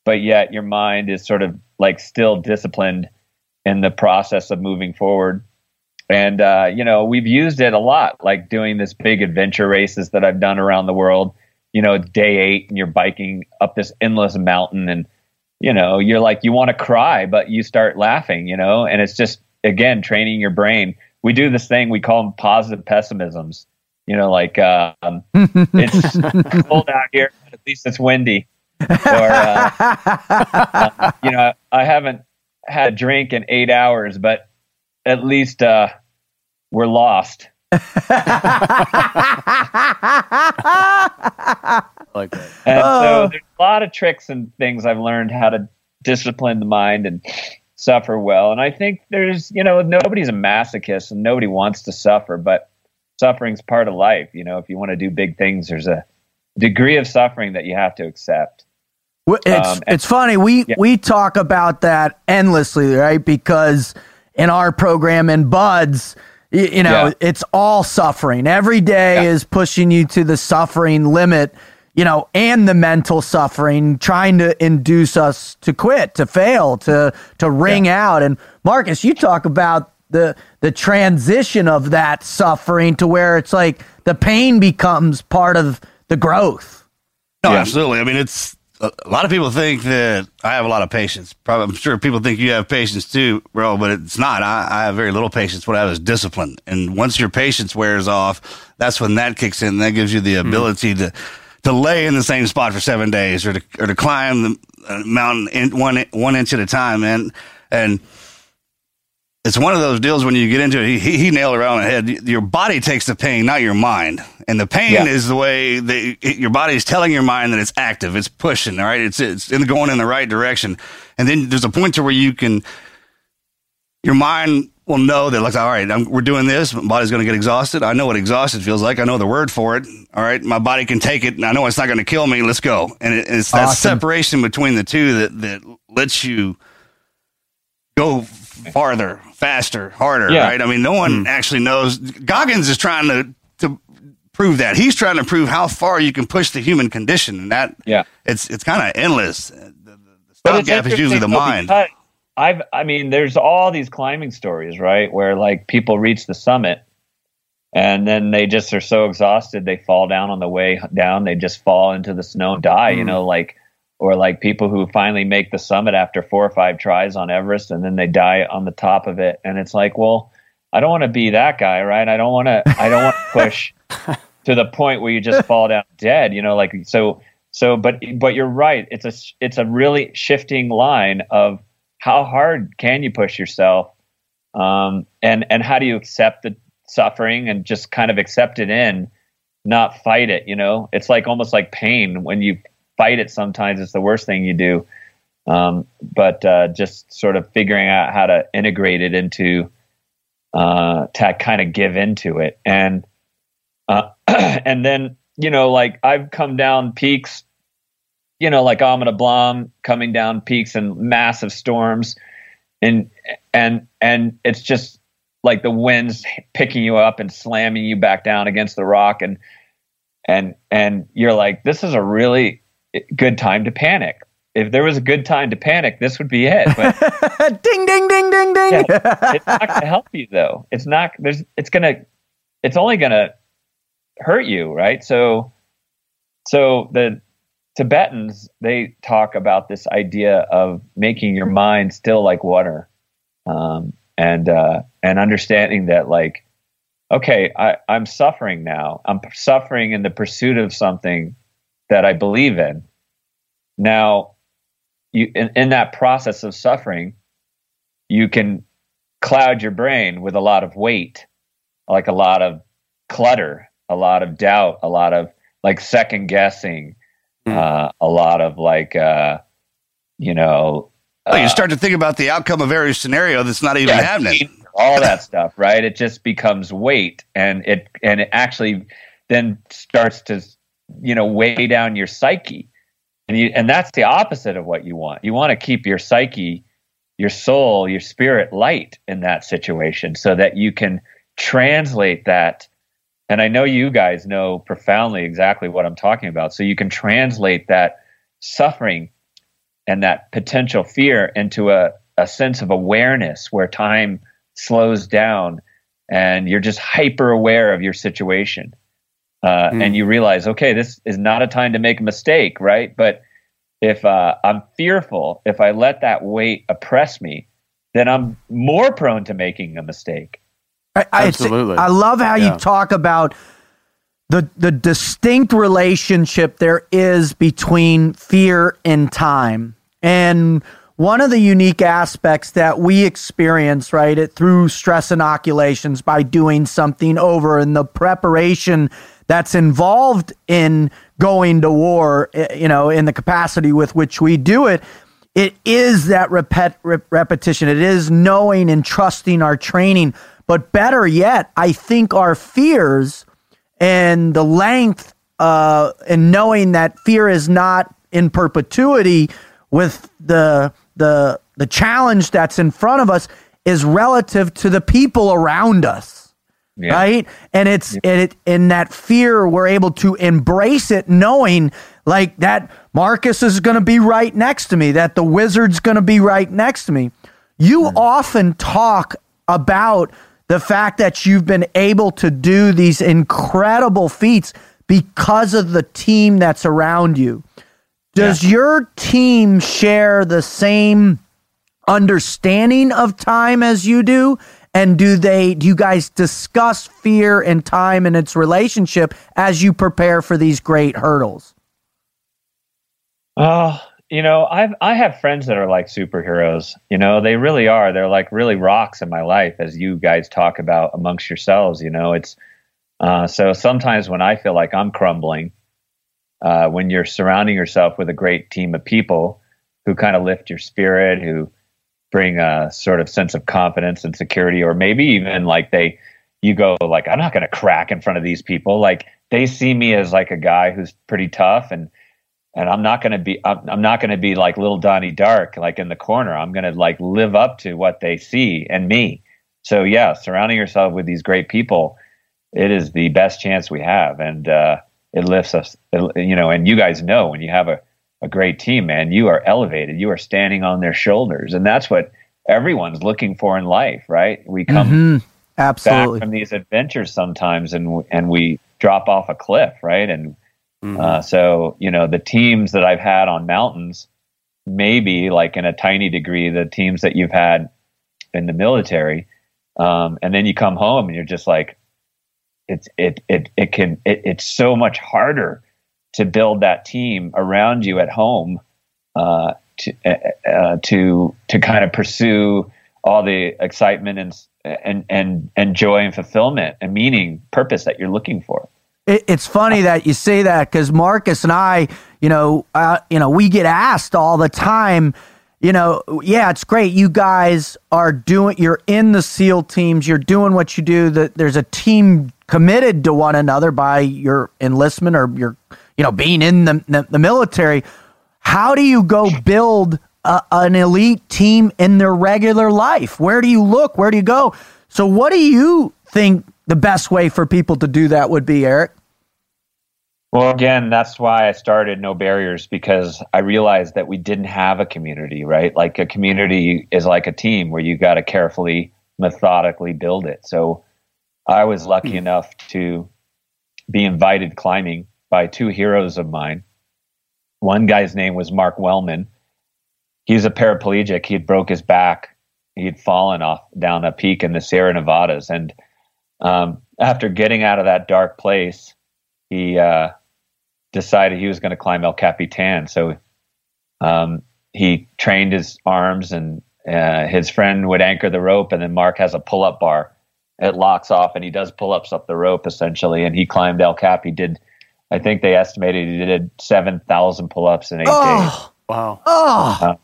but yet your mind is sort of like still disciplined in the process of moving forward and uh, you know we've used it a lot like doing this big adventure races that i've done around the world you know it's day eight and you're biking up this endless mountain and you know you're like you want to cry but you start laughing you know? And it's just again training your brain. We do this thing we call them positive pessimisms. You know like um, it's cold out here but at least it's windy. Or uh, uh, you know i haven't had a drink in eight hours but at least uh, we're lost.
I like that.
And
Oh.
so there's a lot of tricks and things I've learned how to discipline the mind and suffer well. And I think there's, you know, nobody's a masochist and nobody wants to suffer, but suffering's part of life. You know, if you want to do big things, there's a degree of suffering that you have to accept.
Well, It's
Um, and-
it's funny we
Yeah.
we talk about that endlessly, right? Because in our program in BUD/S, y- you know,
Yeah.
it's all suffering. Every day
Yeah.
is pushing you to the suffering limit, you know, and the mental suffering, trying to induce us to quit, to fail, to to ring out. And Marcus, you talk about the the transition of that suffering to where it's like the pain becomes part of the growth.
No,
Yeah.
absolutely. I mean, it's a lot of people think that I have a lot of patience. Probably, I'm sure people think you have patience too, bro, but it's not. I, I have very little patience. What I have is discipline. And once your patience wears off, that's when that kicks in. That gives you the ability to to lay in the same spot for seven days or to or to climb the uh, mountain in one one inch at a time, and and it's one of those deals when you get into it. He, he, nailed it right on the head. Your body takes the pain, not your mind. And the pain
Yeah.
is the way that it, your body is telling your mind that it's active, it's pushing, all right? It's, it's in, going in the right direction. And then there's a point to where you can, your mind will know that, like, all right, I'm, we're doing this. My body's going to get exhausted. I know what exhausted feels like. I know the word for it. All right. My body can take it. And I know it's not going to kill me. Let's go. And it, it's that
Awesome.
separation between the two that, that lets you go farther, faster, harder,
Yeah.
right? I mean, no one actually knows. Goggins is trying to to prove that. He's trying to prove how far you can push the human condition, and that
Yeah.
it's it's kind of endless. The, the, stopgap is usually the mind.
I've, I mean, there's all these climbing stories, right, where like people reach the summit, and then they just are so exhausted they fall down on the way down. They just fall into the snow and die.
Hmm.
You know, like or like people who finally make the summit after four or five tries on Everest, and then they die on the top of it. And it's like, well, I don't want to be that guy, right? I don't want to. I don't want to push to the point where you just fall down dead. You know, like so. So, but but you're right. It's a it's a really shifting line of how hard can you push yourself, um, and and how do you accept the suffering and just kind of accept it in, not fight it. You know, it's like almost like pain when you fight it. Sometimes it's the worst thing you do. Um, but uh, just sort of figuring out how to integrate it into uh, to kind of give into it and uh, and then you know like I've come down peaks you know like Amina Blanc coming down peaks and massive storms and and and it's just like the winds picking you up and slamming you back down against the rock and and and you're like this is a really good time to panic. If there was a good time to panic, this would be it. But
ding, ding, ding, ding, ding.
yeah, it's not going to help you though. It's not. There's. It's gonna. It's only going to hurt you, right? So, so the Tibetans they talk about this idea of making your mind still like water, um, and uh, and understanding that like, okay, I, I'm suffering now. I'm suffering in the pursuit of something that I believe in. Now, you in, in that process of suffering, you can cloud your brain with a lot of weight, like a lot of clutter, a lot of doubt, a lot of like second guessing,
Hmm.
uh, a lot of like, uh, you know,
Oh, you
uh,
start to think about the outcome of every scenario that's not even
yeah,
happening.
all that stuff, right? It just becomes weight, and it and it actually then starts to, you know, weigh down your psyche, and you and that's the opposite of what you want. You want to keep your psyche, your soul, your spirit light in that situation, so that you can translate that. And I know you guys know profoundly exactly what I'm talking about, so you can translate that suffering and that potential fear into a, a sense of awareness where time slows down and you're just hyper aware of your situation. Uh, And you realize, okay, this is not a time to make a mistake, right? But if uh, I'm fearful, if I let that weight oppress me, then I'm more prone to making a mistake.
I, I,
Absolutely.
I love how
Yeah.
you talk about the the distinct relationship there is between fear and time. And one of the unique aspects that we experience, right, it through stress inoculations by doing something over and the preparation that's involved in going to war, eh, you know, in the capacity with which we do it, it is that repet, rep, repetition. It is knowing and trusting our training. But better yet, I think our fears and the length uh, and knowing that fear is not in perpetuity with the the the challenge that's in front of us is relative to the people around us
Yeah.
right? And it's and it in that fear we're able to embrace it knowing like that marcus is going to be right next to me that the wizard's going to be right next to me. You often talk about the fact that you've been able to do these incredible feats because of the team that's around you. Does your team share the same understanding of time as you do? And do they do you guys discuss fear and time and its relationship as you prepare for these great hurdles?
Oh, you know, I've I have friends that are like superheroes. You know, they really are. They're like really rocks in my life, as you guys talk about amongst yourselves. You know, it's uh, so sometimes when I feel like I'm crumbling, uh, when you're surrounding yourself with a great team of people who kind of lift your spirit, who bring a sort of sense of confidence and security, or maybe even like they, you go like, I'm not going to crack in front of these people. Like they see me as like a guy who's pretty tough and and I'm not going to be I'm, I'm not going to be like little Donnie Dark like in the corner. I'm going to like live up to what they see and me. So yeah, surrounding yourself with these great people, it is the best chance we have, and uh, it lifts us. it- you know, and you guys know when you have a a great team, man, you are elevated. You are standing on their shoulders, and that's what everyone's looking for in life, right? We come back
Absolutely.
from these adventures sometimes, and and we drop off a cliff, right? And uh, so you know the teams that I've had on mountains, maybe like in a tiny degree, the teams that you've had in the military, um, and then you come home and you're just like, it's it it it can it, it's so much harder to build that team around you at home uh, to uh, uh, to to kind of pursue all the excitement and and and and joy and fulfillment and meaning purpose that you're looking for.
It, it's funny that you say that because Marcus and I, you know, uh, you know, we get asked all the time. You know, yeah, it's great. You guys are doing. You're in the SEAL teams. You're doing what you do. That there's a team committed to one another by your enlistment or your, you know, being in the the, the military. How do you go build a, an elite team in their regular life? Where do you look? Where do you go? So, what do you think the best way for people to do that would be, Erik?
Well, again, that's why I started No Barriers because I realized that we didn't have a community, right? Like a community is like a team where you got to carefully, methodically build it. So I was lucky hmm. enough to be invited climbing by two heroes of mine. One guy's name was Mark Wellman. He's a paraplegic. He had broke his back. He had fallen off down a peak in the Sierra Nevadas. And um, after getting out of that dark place, he uh, decided he was going to climb El Capitan. So um, he trained his arms, and uh, his friend would anchor the rope, and then Mark has a pull up bar. It locks off, and he does pull ups up the rope essentially. And he climbed El Cap. He did, I think they estimated he did 7,000 pull ups in eight days.
Wow.
Oh,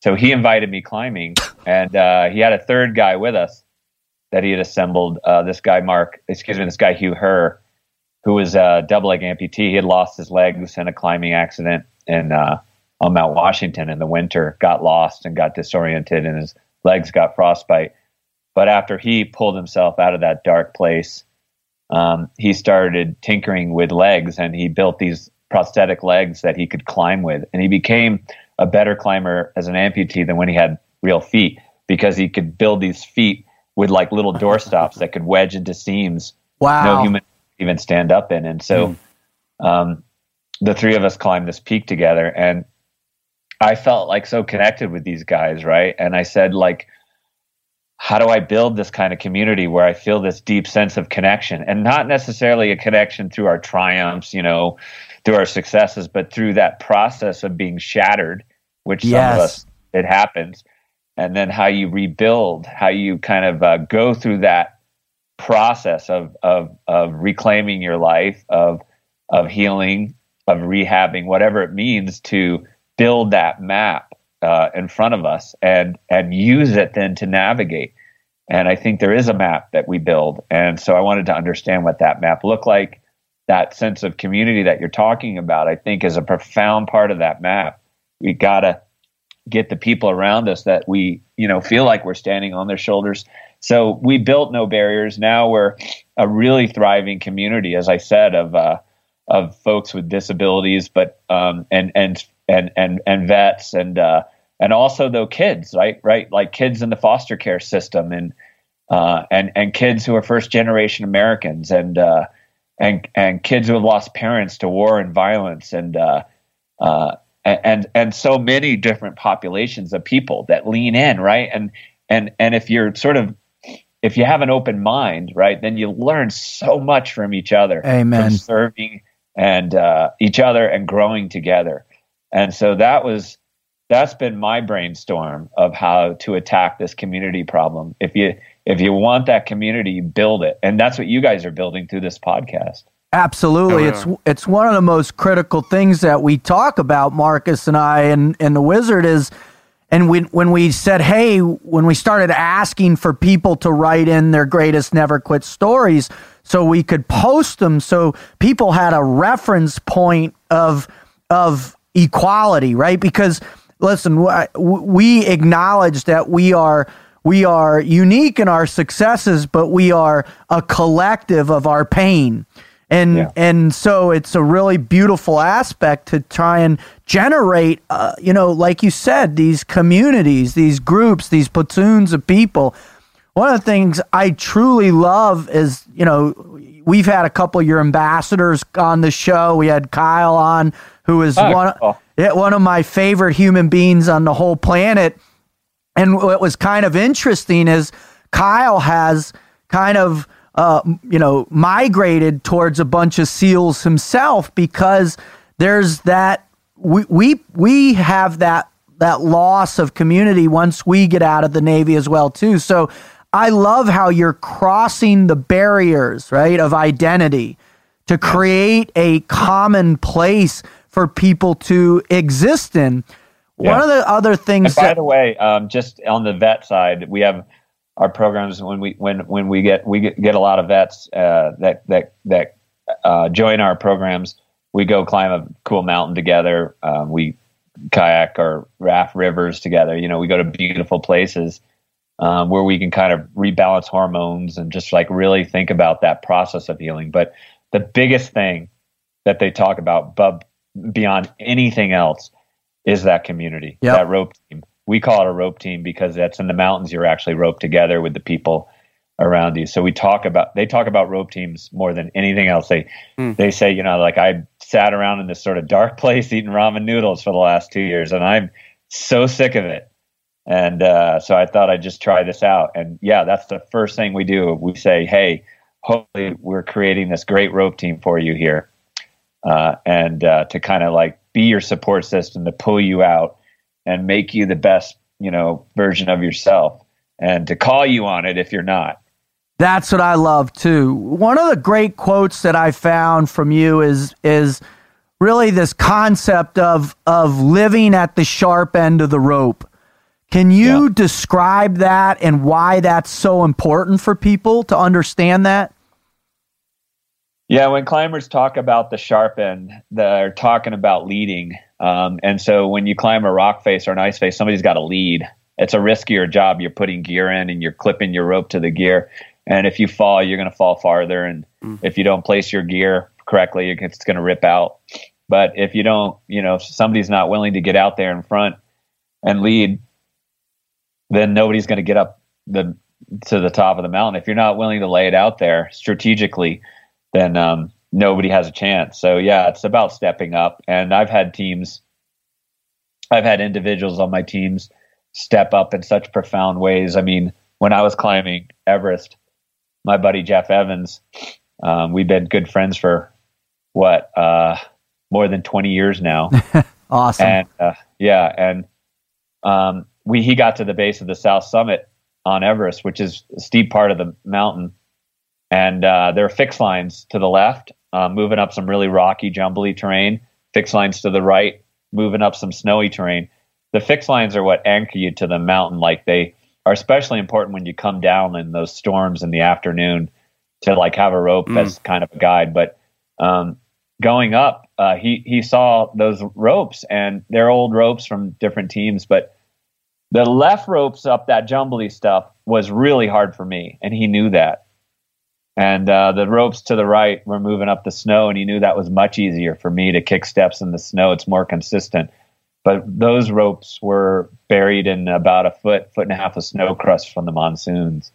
So he invited me climbing, and uh, he had a third guy with us that he had assembled. Uh, this guy, Mark, excuse me, this guy, Hugh Herr, who was a double leg amputee. He had lost his legs in a climbing accident in uh, on Mount Washington in the winter, got lost and got disoriented, and his legs got frostbite. But after he pulled himself out of that dark place, um, he started tinkering with legs, and he built these prosthetic legs that he could climb with, and he became a better climber as an amputee than when he had real feet because he could build these feet with like little doorstops that could wedge into seams
wow.
no human could even stand up in. And so um, the three of us climbed this peak together and I felt like so connected with these guys, right? And I said, like, how do I build this kind of community where I feel this deep sense of connection and not necessarily a connection through our triumphs, you know, through our successes, but through that process of being shattered, which some
Yes.
of us, it happens. And then how you rebuild, how you kind of uh, go through that process of, of, of reclaiming your life, of, of healing, of rehabbing, whatever it means to build that map uh, in front of us and and use it then to navigate. And I think there is a map that we build, and so I wanted to understand what that map looked like. That sense of community that you're talking about, I think, is a profound part of that map. We gotta get the people around us that we you know feel like we're standing on their shoulders. So we built no barriers. Now we're a really thriving community, as I said, of uh, of folks with disabilities, but um, and and and and and vets and uh, and also though kids, right, right, like kids in the foster care system and uh, and and kids who are first generation Americans and uh, and and kids who have lost parents to war and violence and uh, uh, and and so many different populations of people that lean in, right, and and and if you're sort of if you have an open mind, right, then you learn so much from each other.
Amen.
From serving and uh, each other and growing together. And so that was that's been my brainstorm of how to attack this community problem. If you if you want that community, you build it, and that's what you guys are building through this podcast.
Absolutely,
Oh,
it's it's one of the most critical things that we talk about, Marcus and I, and and the Wizard is, and when when we said, hey, when we started asking for people to write in their greatest never quit stories, so we could post them, so people had a reference point of of equality, right? Because listen, we acknowledge that we are we are unique in our successes, but we are a collective of our pain. And
Yeah.
and so it's a really beautiful aspect to try and generate, uh, you know, like you said, these communities, these groups, these platoons of people. One of the things I truly love is, you know, we've had a couple of your ambassadors on the show. We had Kyle on, who is
Oh,
one,
cool.
one of my favorite human beings on the whole planet. And what was kind of interesting is Kyle has kind of, uh, you know, migrated towards a bunch of SEALs himself because there's that we we we have that that loss of community once we get out of the Navy as well too. So I love how you're crossing the barriers, right, of identity to create a common place for people to exist in. One of the other things
And by
that
the way, um, just on the vet side, we have our programs when we when when we get we get, get a lot of vets uh, that that that uh, join our programs. We go climb a cool mountain together. Um, we kayak or raft rivers together. You know, we go to beautiful places um, where we can kind of rebalance hormones and just like really think about that process of healing. But the biggest thing that they talk about, but beyond anything else, is that community,
Yep.
that rope team. We call it a rope team because that's in the mountains. You're actually roped together with the people around you. So we talk about they talk about rope teams more than anything else. They they say, you know, like I sat around in this sort of dark place eating ramen noodles for the last two years, and I'm so sick of it. And uh, so I thought I'd just try this out. And yeah, that's the first thing we do. We say, hey, hopefully we're creating this great rope team for you here, uh, and uh, to kind of like be your support system to pull you out and make you the best, you know, version of yourself, and to call you on it if you're not.
That's what I love too. One of the great quotes that I found from you is is really this concept of of living at the sharp end of the rope. Can you
Yeah.
describe that and why that's so important for people to understand that?
Yeah, when climbers talk about the sharp end, they're talking about leading. Um, and so when you climb a rock face or an ice face, somebody's got to lead. It's a riskier job. You're putting gear in and you're clipping your rope to the gear. And if you fall, you're going to fall farther. And if you don't place your gear correctly, it's going to rip out. But if you don't, you know, if somebody's not willing to get out there in front and lead, then nobody's going to get up the to the top of the mountain. If you're not willing to lay it out there strategically, then um, nobody has a chance. So yeah, it's about stepping up. And I've had teams, I've had individuals on my teams step up in such profound ways. I mean, when I was climbing Everest, my buddy Jeff Evans, um, we've been good friends for what uh, more than twenty years now.
Awesome.
and uh, yeah, and um, we he got to the base of the South Summit on Everest, which is a steep part of the mountain, and uh, there are fixed lines to the left, uh, moving up some really rocky, jumbly terrain. Fixed lines to the right, moving up some snowy terrain. The fixed lines are what anchor you to the mountain. Like they are especially important when you come down in those storms in the afternoon to like have a rope as kind of a guide. But um, going up, uh, he he saw those ropes, and they're old ropes from different teams, but the left ropes up that jumbly stuff was really hard for me, and he knew that. And uh, the ropes to the right were moving up the snow, and he knew that was much easier for me to kick steps in the snow. It's more consistent. But those ropes were buried in about a foot, foot and a half of snow crust from the monsoons.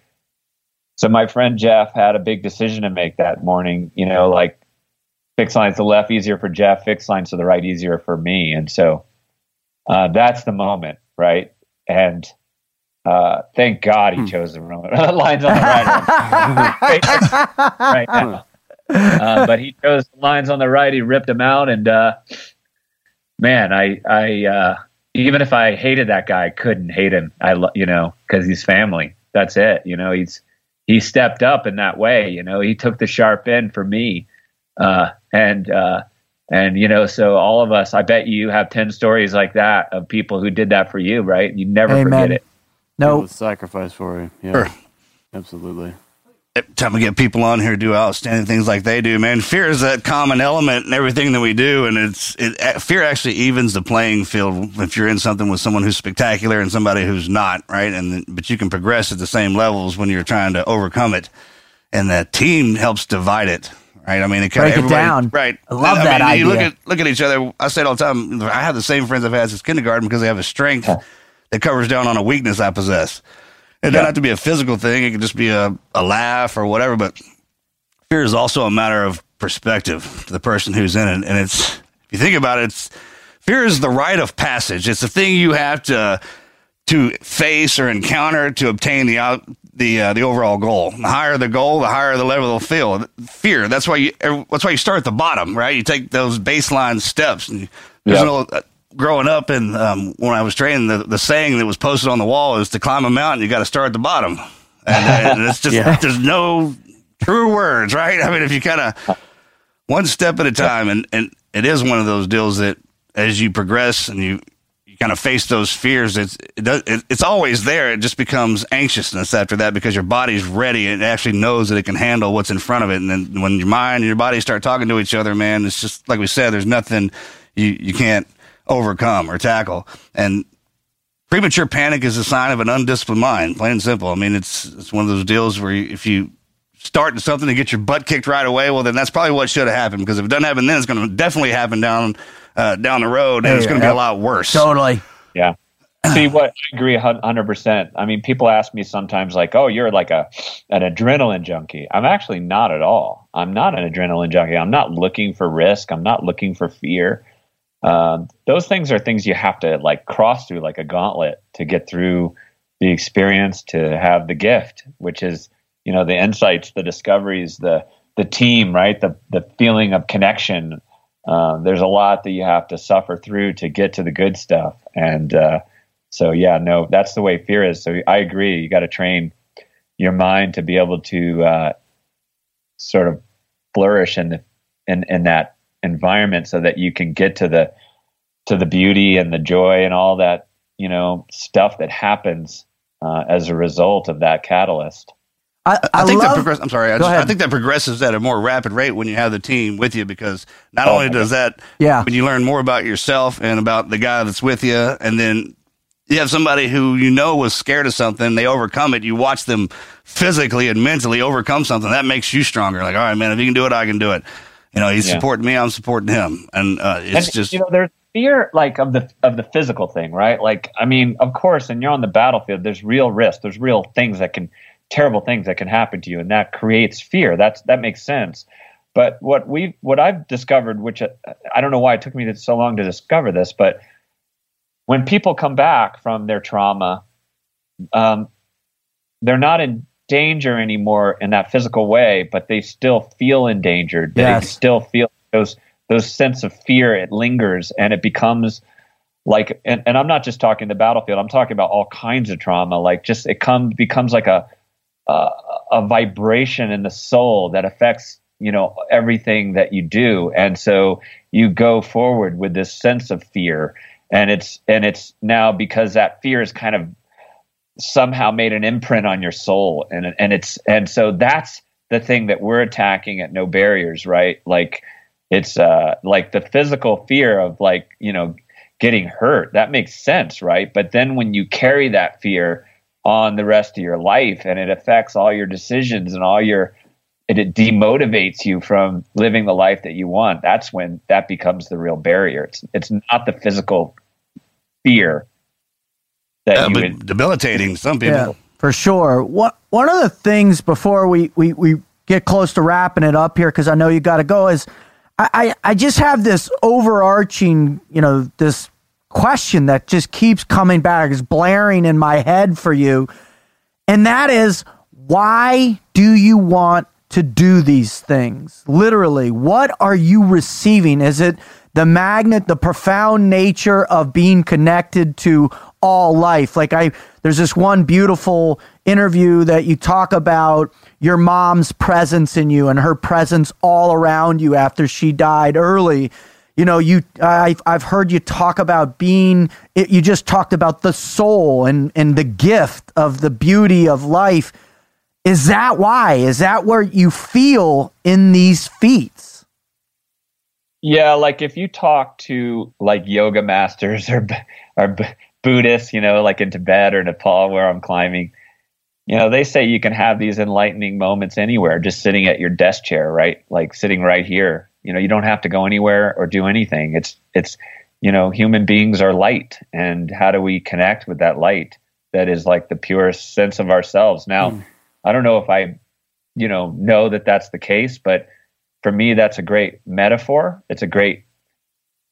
So my friend Jeff had a big decision to make that morning. You know, like fixed lines to the left easier for Jeff, fixed lines to the right easier for me. And so uh, that's the moment, right? And uh, thank God he chose the wrong lines on the right. right now. Uh, but he chose the lines on the right. He ripped them out, and uh, man, I, I, uh, even if I hated that guy, I couldn't hate him. I, lo- you know, because he's family. That's it. You know, he's he stepped up in that way. You know, he took the sharp end for me, uh, and uh, and you know, so all of us, I bet you have ten stories like that of people who did that for you, right? You never
Amen.
forget it.
no,
It was sacrifice for you. Yeah.
Sure.
Absolutely.
Every time we get people on here do outstanding things like they do, man, fear is that common element in everything that we do, and it's it, fear actually evens the playing field if you're in something with someone who's spectacular and somebody who's not, right? And but you can progress at the same levels when you're trying to overcome it, and the team helps divide it, right? I mean, it kind
Break
of
it down.
right?
I love that
mean, You look at look at each other. I say it all the time. I have the same friends I've had since kindergarten because they have a strength that covers down on a weakness I possess. It doesn't have to be a physical thing. It can just be a, a laugh or whatever. But fear is also a matter of perspective to the person who's in it. And it's, if you think about it, it's, fear is the rite of passage. It's the thing you have to, to face or encounter to obtain the out, the, uh, the overall goal. The higher the goal, the higher the level of feel. Fear. That's why you, that's why you start at the bottom, right? You take those baseline steps and there's
Yeah.
no, uh, growing up and um, when I was training, the, the saying that was posted on the wall is to climb a mountain, you got to start at the bottom. And, and it's just,
Yeah.
there's no true words, right? I mean, if you kind of one step at a time, and, and it is one of those deals that as you progress and you kind of face those fears, it's, it it's always there. It just becomes anxiousness after that because your body's ready. and It actually knows that it can handle what's in front of it. And then when your mind and your body start talking to each other, man, it's just like we said, there's nothing you, you can't overcome or tackle. And premature panic is a sign of an undisciplined mind, plain and simple. I mean, it's it's one of those deals where you, if you starting something to get your butt kicked right away, well, then that's probably what should have happened. Because if it doesn't happen, then it's going to definitely happen down uh, down the road, and it's going to be a lot worse.
Totally.
Yeah. See what I agree hundred percent. I mean, people ask me sometimes like, "Oh, you're like a an adrenaline junkie." I'm actually not at all. I'm not an adrenaline junkie. I'm not looking for risk. I'm not looking for fear. Um, those things are things you have to like cross through like a gauntlet to get through the experience to have the gift, which is you know the insights, the discoveries, the the team, right? The the feeling of connection. Uh, there's a lot that you have to suffer through to get to the good stuff, and uh, so yeah, no, that's the way fear is. So I agree. You got to train your mind to be able to uh, sort of flourish in the in in that environment, so that you can get to the to the beauty and the joy and all that you know stuff that happens uh, as a result of that catalyst.
I, I,
I think
love,
that progress. I'm sorry. I, just, I think that progresses at a more rapid rate when you have the team with you because not only does that,
Yeah.
when you learn more about yourself and about the guy that's with you, and then you have somebody who you know was scared of something, they overcome it. You watch them physically and mentally overcome something. That makes you stronger. Like, all right, man, if you can do it, I can do it. You know, he's
Yeah.
supporting me, I'm supporting him, and uh, it's
and,
just
you know there's fear like of the of the physical thing right like i mean of course and you're on the battlefield there's real risk there's real things that can terrible things that can happen to you and that creates fear. That's that makes sense. But what we what i've discovered which uh, i don't know why it took me so long to discover this but when people come back from their trauma um, they're not in danger anymore in that physical way but they still feel endangered. They still feel those those sense of fear it lingers and it becomes like and, and i'm not just talking the battlefield i'm talking about all kinds of trauma like just it comes becomes like a uh, a vibration in the soul that affects you know everything that you do. And so you go forward with this sense of fear. And it's and it's now because that fear is kind of somehow made an imprint on your soul. And and it's and so that's the thing that we're attacking at no barriers right? Like it's uh like the physical fear of like you know getting hurt. That makes sense right? But then when you carry that fear on the rest of your life and it affects all your decisions and all your it, it demotivates you from living the life that you want that's when that becomes the real barrier it's it's not the physical fear that
uh,
you
but
would
debilitating. Some people.
Yeah, for sure. What one of the things before we we, we get close to wrapping it up here, because I know you got to go, is I, I I just have this overarching, you know, this question that just keeps coming back, is blaring in my head for you, and that is why do you want to do these things? Literally, what are you receiving? Is it the magnet, the profound nature of being connected to all life? Like I there's this one beautiful interview that you talk about your mom's presence in you and her presence all around you after she died early you know you I've, I've heard you talk about being you just talked about the soul and and the gift of the beauty of life is that why is that where you feel in these feats
Yeah, like if you talk to like yoga masters or or Buddhists, you know, like in Tibet or Nepal where I'm climbing, you know, they say you can have these enlightening moments anywhere, just sitting at your desk chair, right? Like sitting right here. You know, you don't have to go anywhere or do anything. It's it's you know, human beings are light, and how do we connect with that light that is like the purest sense of ourselves? Now, I don't know if I, you know, know that that's the case, but for me, that's a great metaphor. It's a great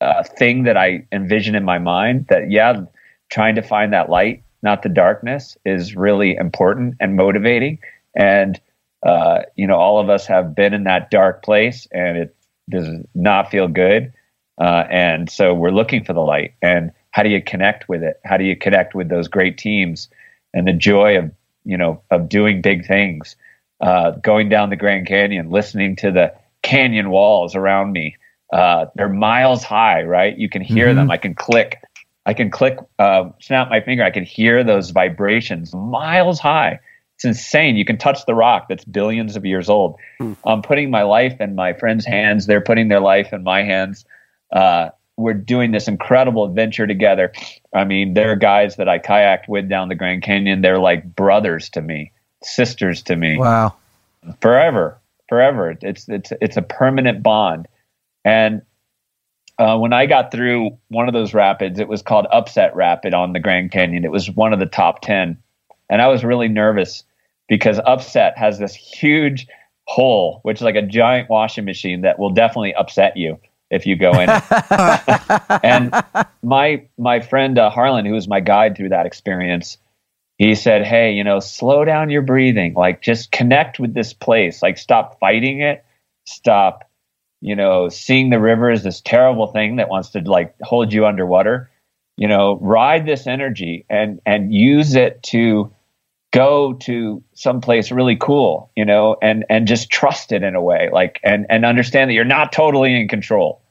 uh, thing that I envision in my mind. That yeah, trying to find that light, not the darkness, is really important and motivating. And uh, you know, all of us have been in that dark place, and it does not feel good. Uh, and so we're looking for the light. And how do you connect with it? How do you connect with those great teams and the joy of you know of doing big things? Uh, going down the Grand Canyon, listening to the canyon walls around me. Uh, they're miles high, right? You can hear them. I can click. I can click, uh, snap my finger. I can hear those vibrations miles high. It's insane. You can touch the rock that's billions of years old. I'm putting my life in my friends' hands. They're putting their life in my hands. Uh, we're doing this incredible adventure together. I mean, there are guys that I kayaked with down the Grand Canyon. They're like brothers to me, sisters to me
wow
forever, forever. It's it's it's a permanent bond. And uh, when I got through one of those rapids, it was called Upset Rapid on the Grand Canyon. It was one of the top ten, and I was really nervous because Upset has this huge hole, which is like a giant washing machine that will definitely upset you if you go in. and my my friend uh, Harlan, who was my guide through that experience, he said, "Hey, you know, slow down your breathing. Like, just connect with this place. Like, stop fighting it. Stop, you know, seeing the river as this terrible thing that wants to like hold you underwater. You know, ride this energy and and use it to." go to someplace really cool, you know, and and just trust it in a way, like and and understand that you're not totally in control.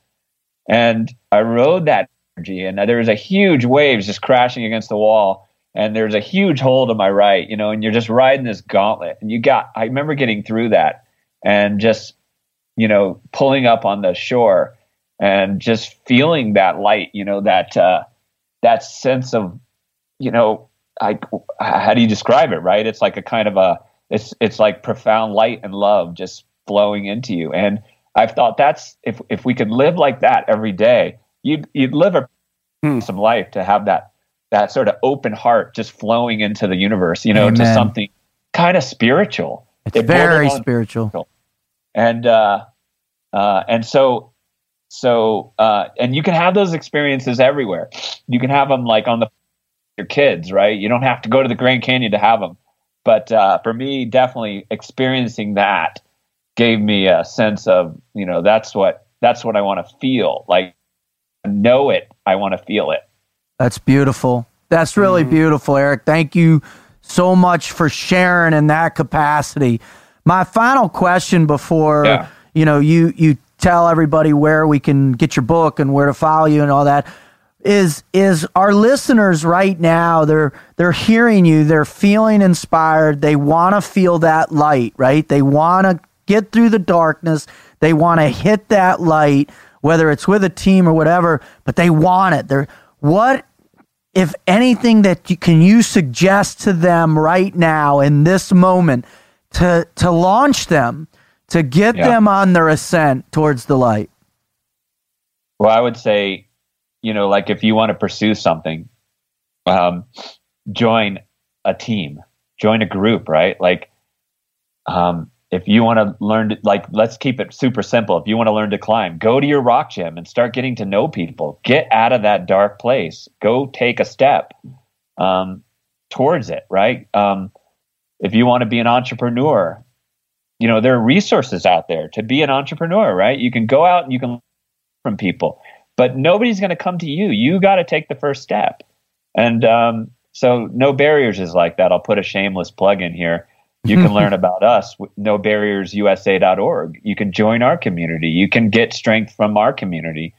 And I rode that energy, and there was a huge waves just crashing against the wall, and there's a huge hole to my right, you know, and you're just riding this gauntlet, and you got. I remember getting through that, and just you know pulling up on the shore, and just feeling that light, you know, that uh, that sense of you know I, how do you describe it? Right? It's like a kind of a, it's it's like profound light and love just flowing into you. And I've thought that's if if we could live like that every day, you'd you'd live a hmm. some life to have that that sort of open heart just flowing into the universe, you know, Amen. to something kind of spiritual.
It's it very spiritual.
And uh, uh, and so so uh, and you can have those experiences everywhere. You can have them like on the your kids, right? You don't have to go to the Grand Canyon to have them. But uh, for me, definitely experiencing that gave me a sense of, you know, that's what that's what I want to feel. Like know it, I want to feel it.
That's beautiful. That's really mm-hmm. beautiful, Erik. Thank you so much for sharing in that capacity. My final question before yeah. you know you you tell everybody where we can get your book and where to follow you and all that is is our listeners right now they're they're hearing you they're feeling inspired they want to feel that light right? They want to get through the darkness they want to hit that light whether it's with a team or whatever but they want it. They're what if anything that you can you suggest to them right now in this moment to to launch them to get yeah. them on their ascent towards the light
well i would say you know, like if you want to pursue something, um, join a team, join a group, right? Like, um, if you want to learn to, like, let's keep it super simple. If you want to learn to climb, go to your rock gym and start getting to know people. Get out of that dark place. Go take a step um, towards it, right? Um, if you want to be an entrepreneur, you know, there are resources out there to be an entrepreneur, right? You can go out and you can learn from people but nobody's going to come to you. You got to take the first step. And um, so, No Barriers is like that. I'll put a shameless plug in here. You can learn about us, no barriers nobarriersusa.org. You can join our community. You can get strength from our community.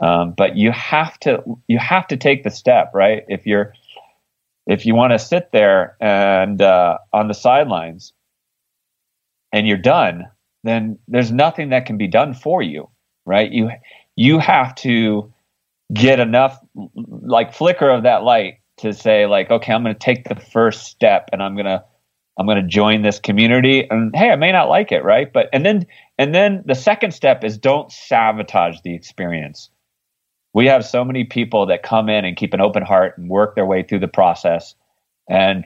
Um, but you have to you have to take the step, right? If you're if you want to sit there and uh, on the sidelines and you're done, then there's nothing that can be done for you, right? You you have to get enough like flicker of that light to say like okay i'm going to take the first step and i'm going to i'm going to join this community. And hey i may not like it right? But and then and then the second step is don't sabotage the experience. We have so many people that come in and keep an open heart and work their way through the process and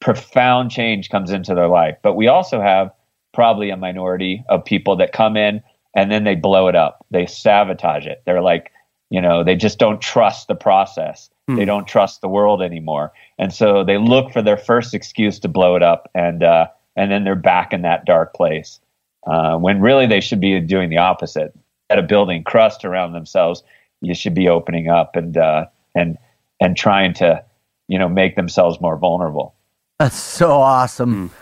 profound change comes into their life. But we also have probably a minority of people that come in and then they blow it up. They sabotage it. They're like, you know, they just don't trust the process. Hmm. They don't trust the world anymore, and so they look for their first excuse to blow it up, and uh, and then they're back in that dark place. Uh, when really they should be doing the opposite. At a building crust around themselves, you should be opening up and uh, and and trying to, you know, make themselves more vulnerable.
That's so awesome, hmm.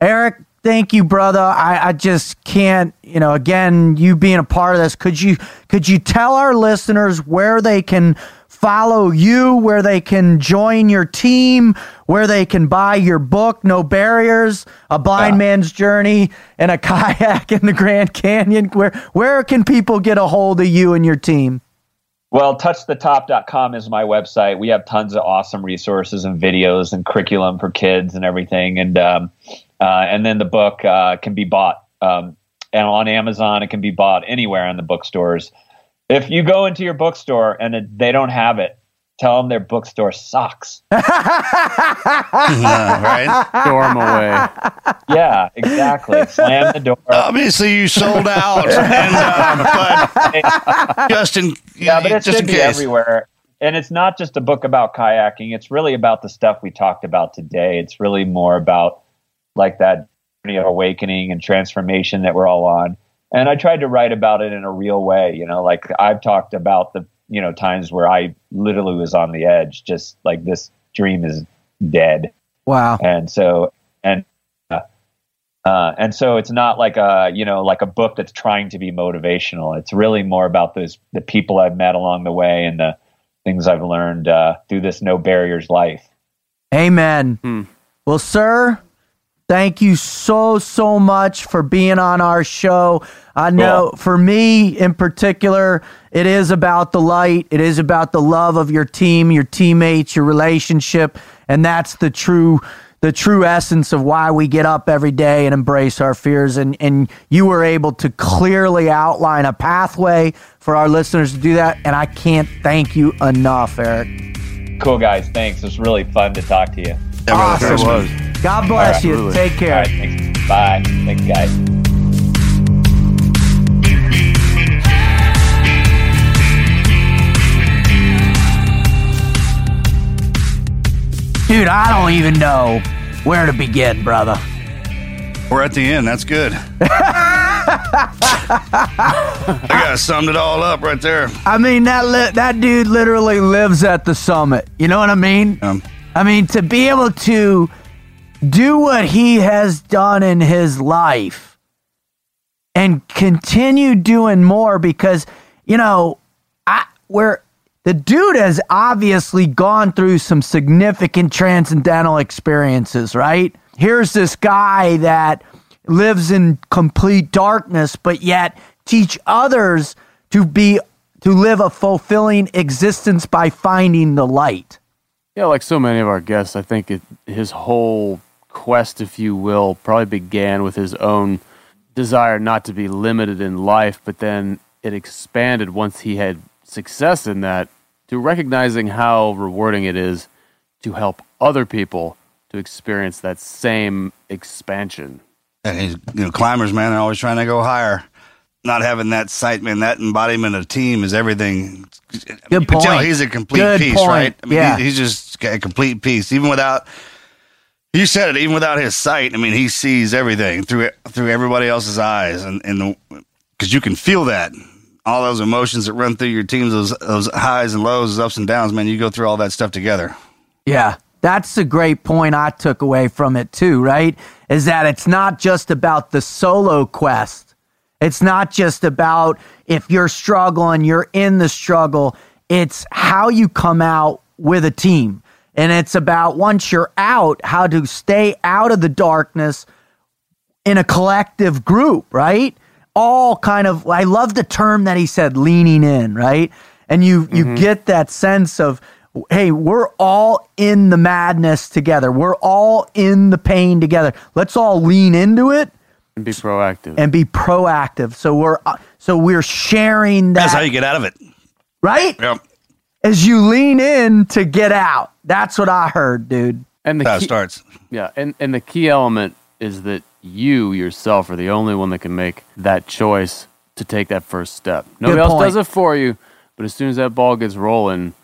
Erik thank you, brother. I, I just can't, you know, again, you being a part of this, could you could you tell our listeners where they can follow you, where they can join your team, where they can buy your book, No Barriers, A Blind yeah. Man's Journey and a Kayak in the Grand Canyon? Where where can people get a hold of you and your team?
Well, touchthetop.com is my website. We have tons of awesome resources and videos and curriculum for kids and everything. And um, uh, and then the book uh, can be bought um, and on Amazon. It can be bought anywhere in the bookstores. If you go into your bookstore and it, they don't have it, tell them their bookstore sucks.
right?
Storm away.
Yeah, exactly. Slam the door.
Obviously, you sold out, and, uh, but just in
yeah, but it
just
should
in
be
case.
everywhere. And it's not just a book about kayaking. It's really about the stuff we talked about today. It's really more about like that journey of awakening and transformation that we're all on. And I tried to write about it in a real way. You know, like I've talked about the you know times where I literally was on the edge, just like this dream is dead.
Wow.
And so and uh, uh, and so it's not like a you know like a book that's trying to be motivational. It's really more about those the people I've met along the way and the things I've learned uh, through this no barriers life.
Amen. Well, sir, thank you so, so much for being on our show. I know
Cool.
for me in particular, it is about the light. It is about the love of your team, your teammates, your relationship. And that's the true the true essence of why we get up every day and embrace our fears. And, and you were able to clearly outline a pathway for our listeners to do that. And I can't thank you enough, Erik.
Cool guys, thanks. It was really fun to talk to you.
Awesome.
It was.
God bless you.
Absolutely.
Take care.
All right, thanks. Bye. Thanks, guys.
Dude, I don't even know where to begin, brother.
We're at the end. That's good. I got summed it all up right there.
I mean, that li- that dude literally lives at the summit. You know what I mean?
Um,
I mean, to be able to do what he has done in his life and continue doing more because, you know, I where the dude has obviously gone through some significant transcendental experiences, right? Here's this guy that lives in complete darkness, but yet teach others to be to live a fulfilling existence by finding the light.
Yeah, like so many of our guests, I think it, his whole quest, if you will, probably began with his own desire not to be limited in life, but then it expanded once he had success in that to recognizing how rewarding it is to help other people to experience that same expansion.
and he's, you know, climbers, man, they're always trying to go higher. Not having that sight, man, that embodiment of team is everything.
Good
you can tell
point.
he's a complete
Good
piece,
point.
right? I mean,
Yeah.
he- he's just a complete piece. Even without, you said it, even without his sight, I mean, he sees everything through through everybody else's eyes, and and because you can feel that all those emotions that run through your teams, those those highs and lows, those ups and downs, man. You go through all that stuff together.
Yeah, that's a great point I took away from it too, right? Is that it's not just about the solo quest. It's not just about if you're struggling, you're in the struggle. It's how you come out with a team. And it's about once you're out, how to stay out of the darkness in a collective group, right? All kind of I love the term that he said leaning in, right? And you you get that sense of hey, we're all in the madness together. We're all in the pain together. Let's all lean into it
And be proactive.
and be proactive. So we're uh, so we're sharing that
That's how you get out of it.
right?
Yep.
As you lean in to get out. That's what I heard, dude.
and the
That's
key-
starts.
Yeah, and, and the key element is that you yourself are the only one that can make that choice to take that first step. Nobody
Good
else does it for you, but as soon as that ball gets rolling,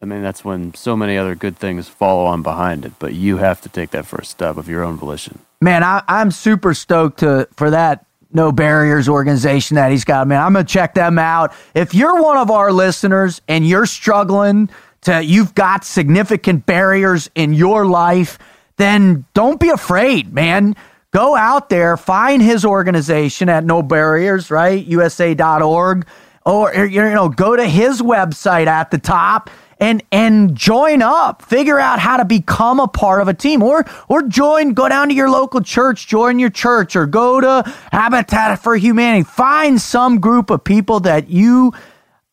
I mean, that's when so many other good things follow on behind it. But you have to take that first step of your own volition.
Man, I, I'm super stoked to for that No Barriers organization that he's got. Man, I'm gonna check them out. If you're one of our listeners and you're struggling to, you've got significant barriers in your life, then don't be afraid, man. Go out there, find his organization at No Barriers, right? USA.org, or you know, go to his website at the top and and join up figure out how to become a part of a team or or join go down to your local church join your church or go to habitat for humanity find some group of people that you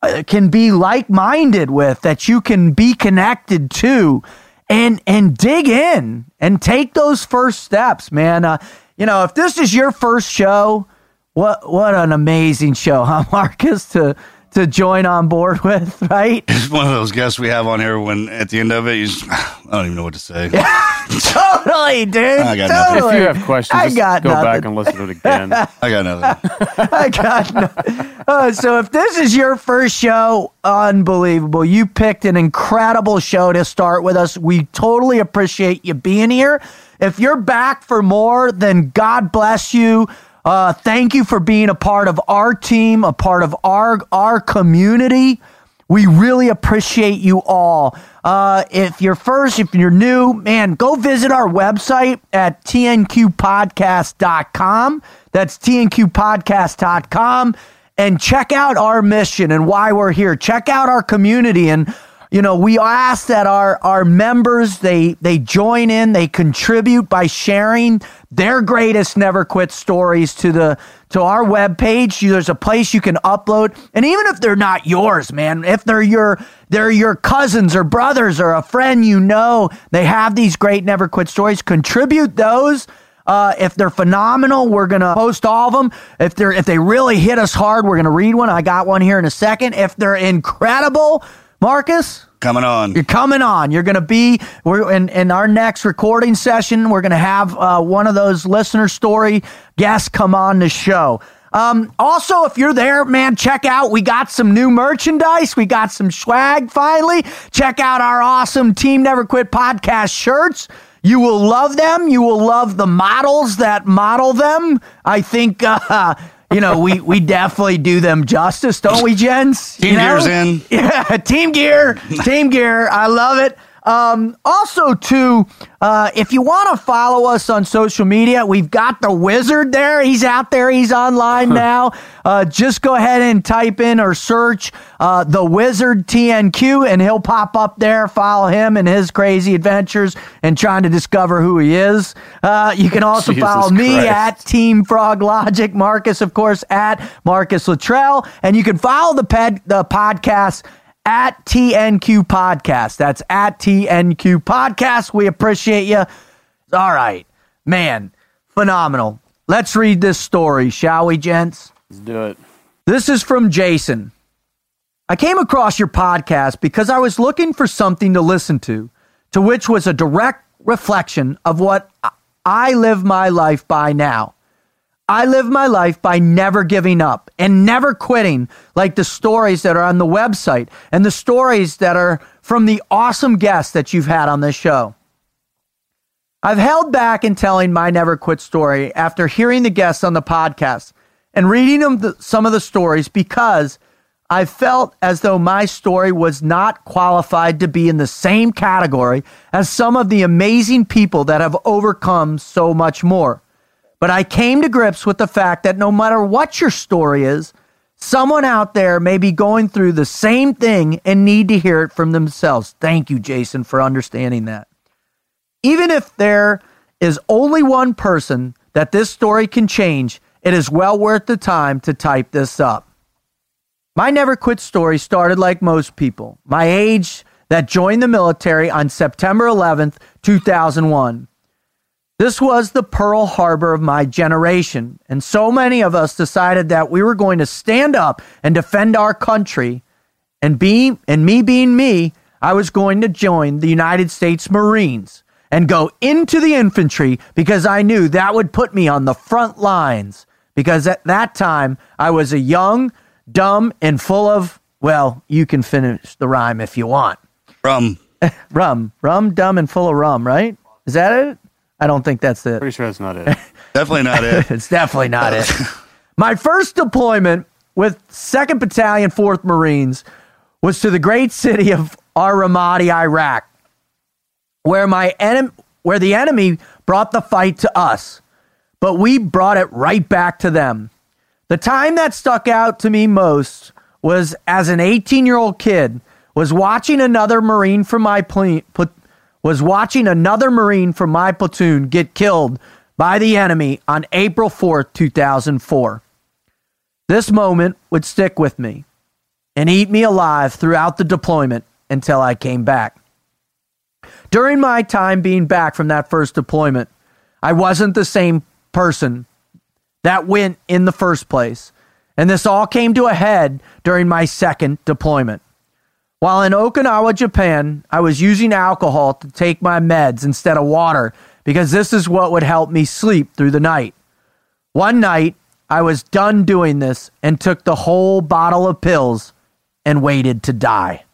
uh, can be like-minded with that you can be connected to and and dig in and take those first steps, man. Uh, you know, if this is your first show, what what an amazing show, huh, Marcus? To to join on board with, right?
It's one of those guests we have on here when at the end of it, you just, I don't even know what to say.
totally, dude.
I got
totally.
nothing.
If you have questions,
I
just
got
go
nothing.
back and listen to it again.
I got nothing.
I got no- Uh, so if this is your first show, unbelievable. You picked an incredible show to start with us. We totally appreciate you being here. If you're back for more, then God bless you. Uh, thank you for being a part of our team, a part of our our community. We really appreciate you all. Uh, if you're first, if you're new, man, go visit our website at tnqpodcast.com. That's tnqpodcast.com and check out our mission and why we're here. Check out our community and you know, we ask that our our members they they join in, they contribute by sharing their greatest never quit stories to the to our webpage. There's a place you can upload, and even if they're not yours, man, if they're your they're your cousins or brothers or a friend you know, they have these great never quit stories. Contribute those. Uh, if they're phenomenal, we're gonna post all of them. If they're if they really hit us hard, we're gonna read one. I got one here in a second. If they're incredible, Marcus,
Coming on.
you're coming on. You're going to be we're in, in our next recording session. We're going to have uh, one of those listener story guests come on the show. Um, also, if you're there, man, check out. We got some new merchandise. We got some swag finally. Check out our awesome Team Never Quit podcast shirts. You will love them. You will love the models that model them. I think. Uh, you know, we we definitely do them justice, don't we, Jens?
Team
You know?
Gear's in.
Yeah, team gear, team gear. I love it. Um, also, too, uh, if you want to follow us on social media, we've got the wizard there. He's out there. He's online now. Uh, just go ahead and type in or search uh, the wizard TNQ, and he'll pop up there. Follow him and his crazy adventures and trying to discover who he is. Uh, you can also
Jesus
follow me
Christ.
at Team Frog Logic. Marcus, of course, at Marcus Luttrell, and you can follow the ped, the podcast at TNQ Podcast. That's at TNQ Podcast. We appreciate you. All right, man, phenomenal. Let's read this story, shall we, gents?
Let's do it.
This is from Jason. I came across your podcast because I was looking for something to listen to, to which was a direct reflection of what I- I live my life by now. I live my life by never giving up and never quitting, like the stories that are on the website and the stories that are from the awesome guests that you've had on this show. I've held back in telling my never quit story after hearing the guests on the podcast and reading them the, some of the stories because I felt as though my story was not qualified to be in the same category as some of the amazing people that have overcome so much more. But I came to grips with the fact that no matter what your story is, someone out there may be going through the same thing and need to hear it from themselves. Thank you, Jason, for understanding that. Even if there is only one person that this story can change, it is well worth the time to type this up. My never quit story started like most people, my age that joined the military on September 11th, 2001. This was the Pearl Harbor of my generation, and so many of us decided that we were going to stand up and defend our country. And be and me being me, I was going to join the United States Marines and go into the infantry because I knew that would put me on the front lines. Because at that time I was a young, dumb, and full of well, you can finish the rhyme if you want.
Rum.
Rum, rum, dumb, and full of rum, right? Is that it? I don't think that's it.
Pretty sure that's not it.
Definitely not it.
It's definitely not it. My first deployment with 2nd Battalion, 4th Marines was to the great city of Ar Ramadi, Iraq, where my enemy, where the enemy brought the fight to us, but we brought it right back to them. The time that stuck out to me most was as an 18-year-old kid was watching another Marine from my pl- pl- was watching another Marine from my platoon get killed by the enemy on April 4th, 2004. This moment would stick with me and eat me alive throughout the deployment until I came back. During my time being back from that first deployment, I wasn't the same person that went in the first place. And this all came to a head during my second deployment. While in Okinawa, Japan, I was using alcohol to take my meds instead of water because this is what would help me sleep through the night. One night, I was done doing this and took the whole bottle of pills and waited to die.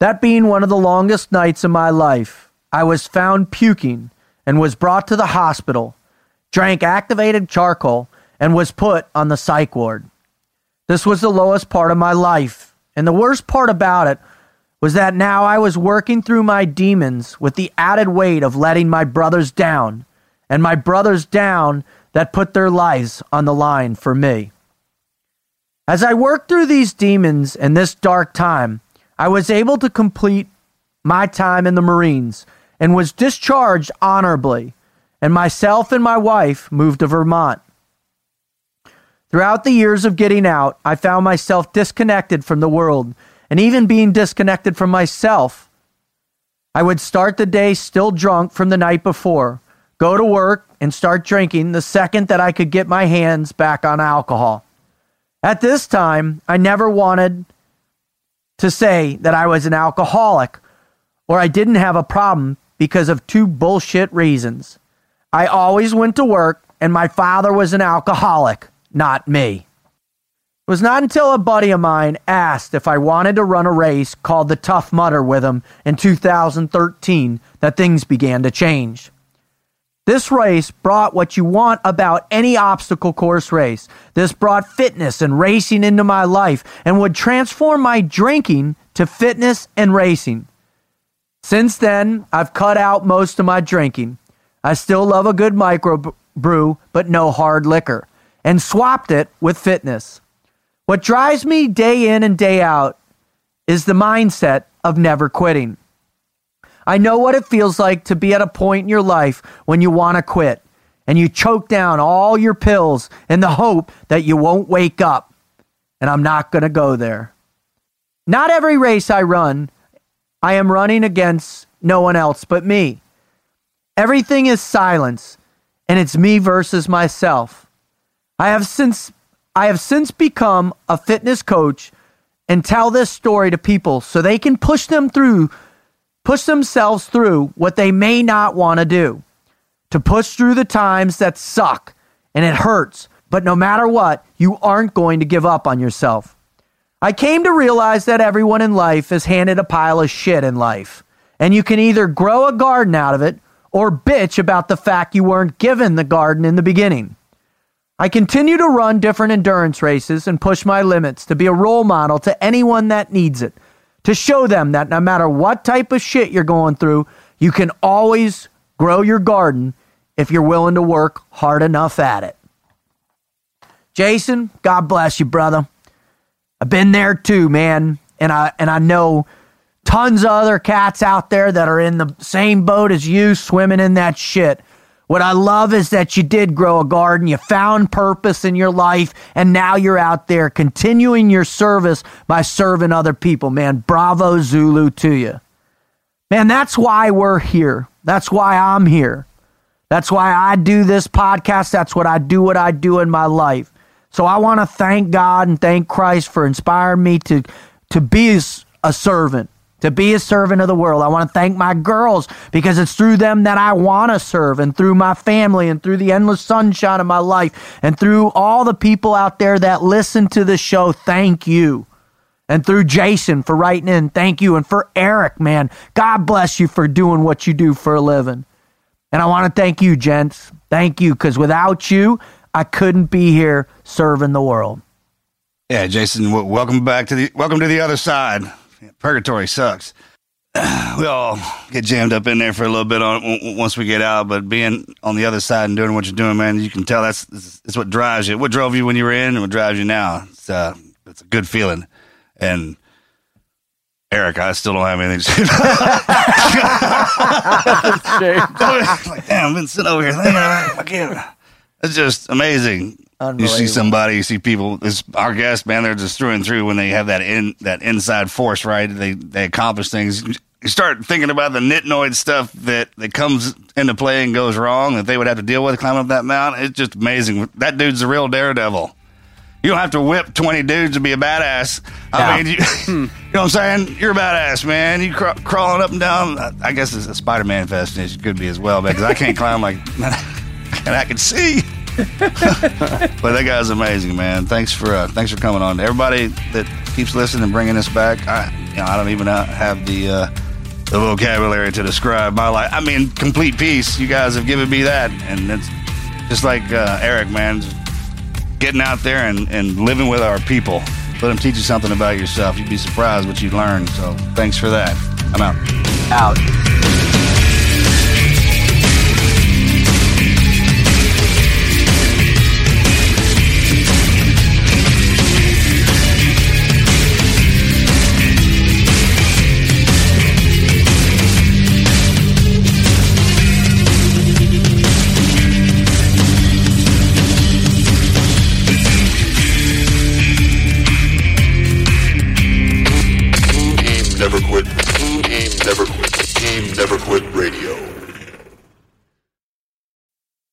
That being one of the longest nights of my life, I was found puking and was brought to the hospital, drank activated charcoal, and was put on the psych ward. This was the lowest part of my life, and the worst part about it was that now I was working through my demons with the added weight of letting my brothers down, and my brothers down that put their lives on the line for me. As I worked through these demons in this dark time, I was able to complete my time in the Marines and was discharged honorably, and myself and my wife moved to Vermont. Throughout the years of getting out, I found myself disconnected from the world and even being disconnected from myself. I would start the day still drunk from the night before, go to work, and start drinking the second that I could get my hands back on alcohol. At this time, I never wanted to say that I was an alcoholic or I didn't have a problem because of two bullshit reasons. I always went to work and my father was an alcoholic, not me. It was not until a buddy of mine asked if I wanted to run a race called the Tough Mudder with him in 2013 that things began to change. This race brought what you want about any obstacle course race. This brought fitness and racing into my life and would transform my drinking to fitness and racing. Since then, I've cut out most of my drinking. I still love a good micro brew, but no hard liquor, and swapped it with fitness. What drives me day in and day out is the mindset of never quitting. I know what it feels like to be at a point in your life when you want to quit and you choke down all your pills in the hope that you won't wake up. And I'm not going to go there. Not every race I run, I am running against no one else but me. Everything is silence, and it's me versus myself. I have since I have since become a fitness coach and tell this story to people so they can push them through push themselves through what they may not want to do. To push through the times that suck and it hurts, but no matter what, you aren't going to give up on yourself. I came to realize that everyone in life is handed a pile of shit in life, and you can either grow a garden out of it or bitch about the fact you weren't given the garden in the beginning. I continue to run different endurance races and push my limits to be a role model to anyone that needs it, to show them that no matter what type of shit you're going through, you can always grow your garden if you're willing to work hard enough at it. Jason, God bless you, brother. I've been there too, man, and I and I know tons of other cats out there that are in the same boat as you swimming in that shit. What I love is that you did grow a garden, you found purpose in your life, and now you're out there continuing your service by serving other people, man. Bravo Zulu to you. Man, that's why we're here. That's why I'm here. That's why I do this podcast. That's what I do what I do in my life. So I want to thank God and thank Christ for inspiring me to to be a servant to be a servant of the world. I want to thank my girls because it's through them that I want to serve and through my family and through the endless sunshine of my life and through all the people out there that listen to the show. Thank you. And through Jason for writing in, thank you. And for Erik, man, God bless you for doing what you do for a living. And I want to thank you, gents. Thank you, because without you, I couldn't be here serving the world.
Yeah, Jason, welcome back to the welcome to the other side. Purgatory sucks. We all get jammed up in there for a little bit on once we get out, but being on the other side and doing what you're doing, man, you can tell that's that's what drives you. What drove you when you were in, and what drives you now. It's uh, it's a good feeling. And Erik, I still don't have anything to say. like, damn, I've been sitting over here thinking, I can't. It's just amazing. You see somebody, you see people. This our guests, man. They're just through and through when they have that in that inside force, right? They they accomplish things. you start thinking about the nitnoid stuff that, that comes into play and goes wrong that they would have to deal with climbing up that mountain. It's just amazing. That dude's a real daredevil. You don't have to whip 20 dudes to be a badass. I
Yeah.
mean, you, you know what I'm saying? You're a badass, man. You craw- crawling up and down. I guess it's a Spider Man fascination could be as well, because I can't climb like, and I can see. but that guy's amazing, man. Thanks for uh, thanks for coming on. Everybody that keeps listening and bringing us back. I you know I don't even have the uh, the vocabulary to describe my life. I mean, complete peace. You guys have given me that, and it's just like uh, Erik, man. Getting out there and, and living with our people. Let them teach you something about yourself. You'd be surprised what you learn. So thanks for that. I'm out.
Out.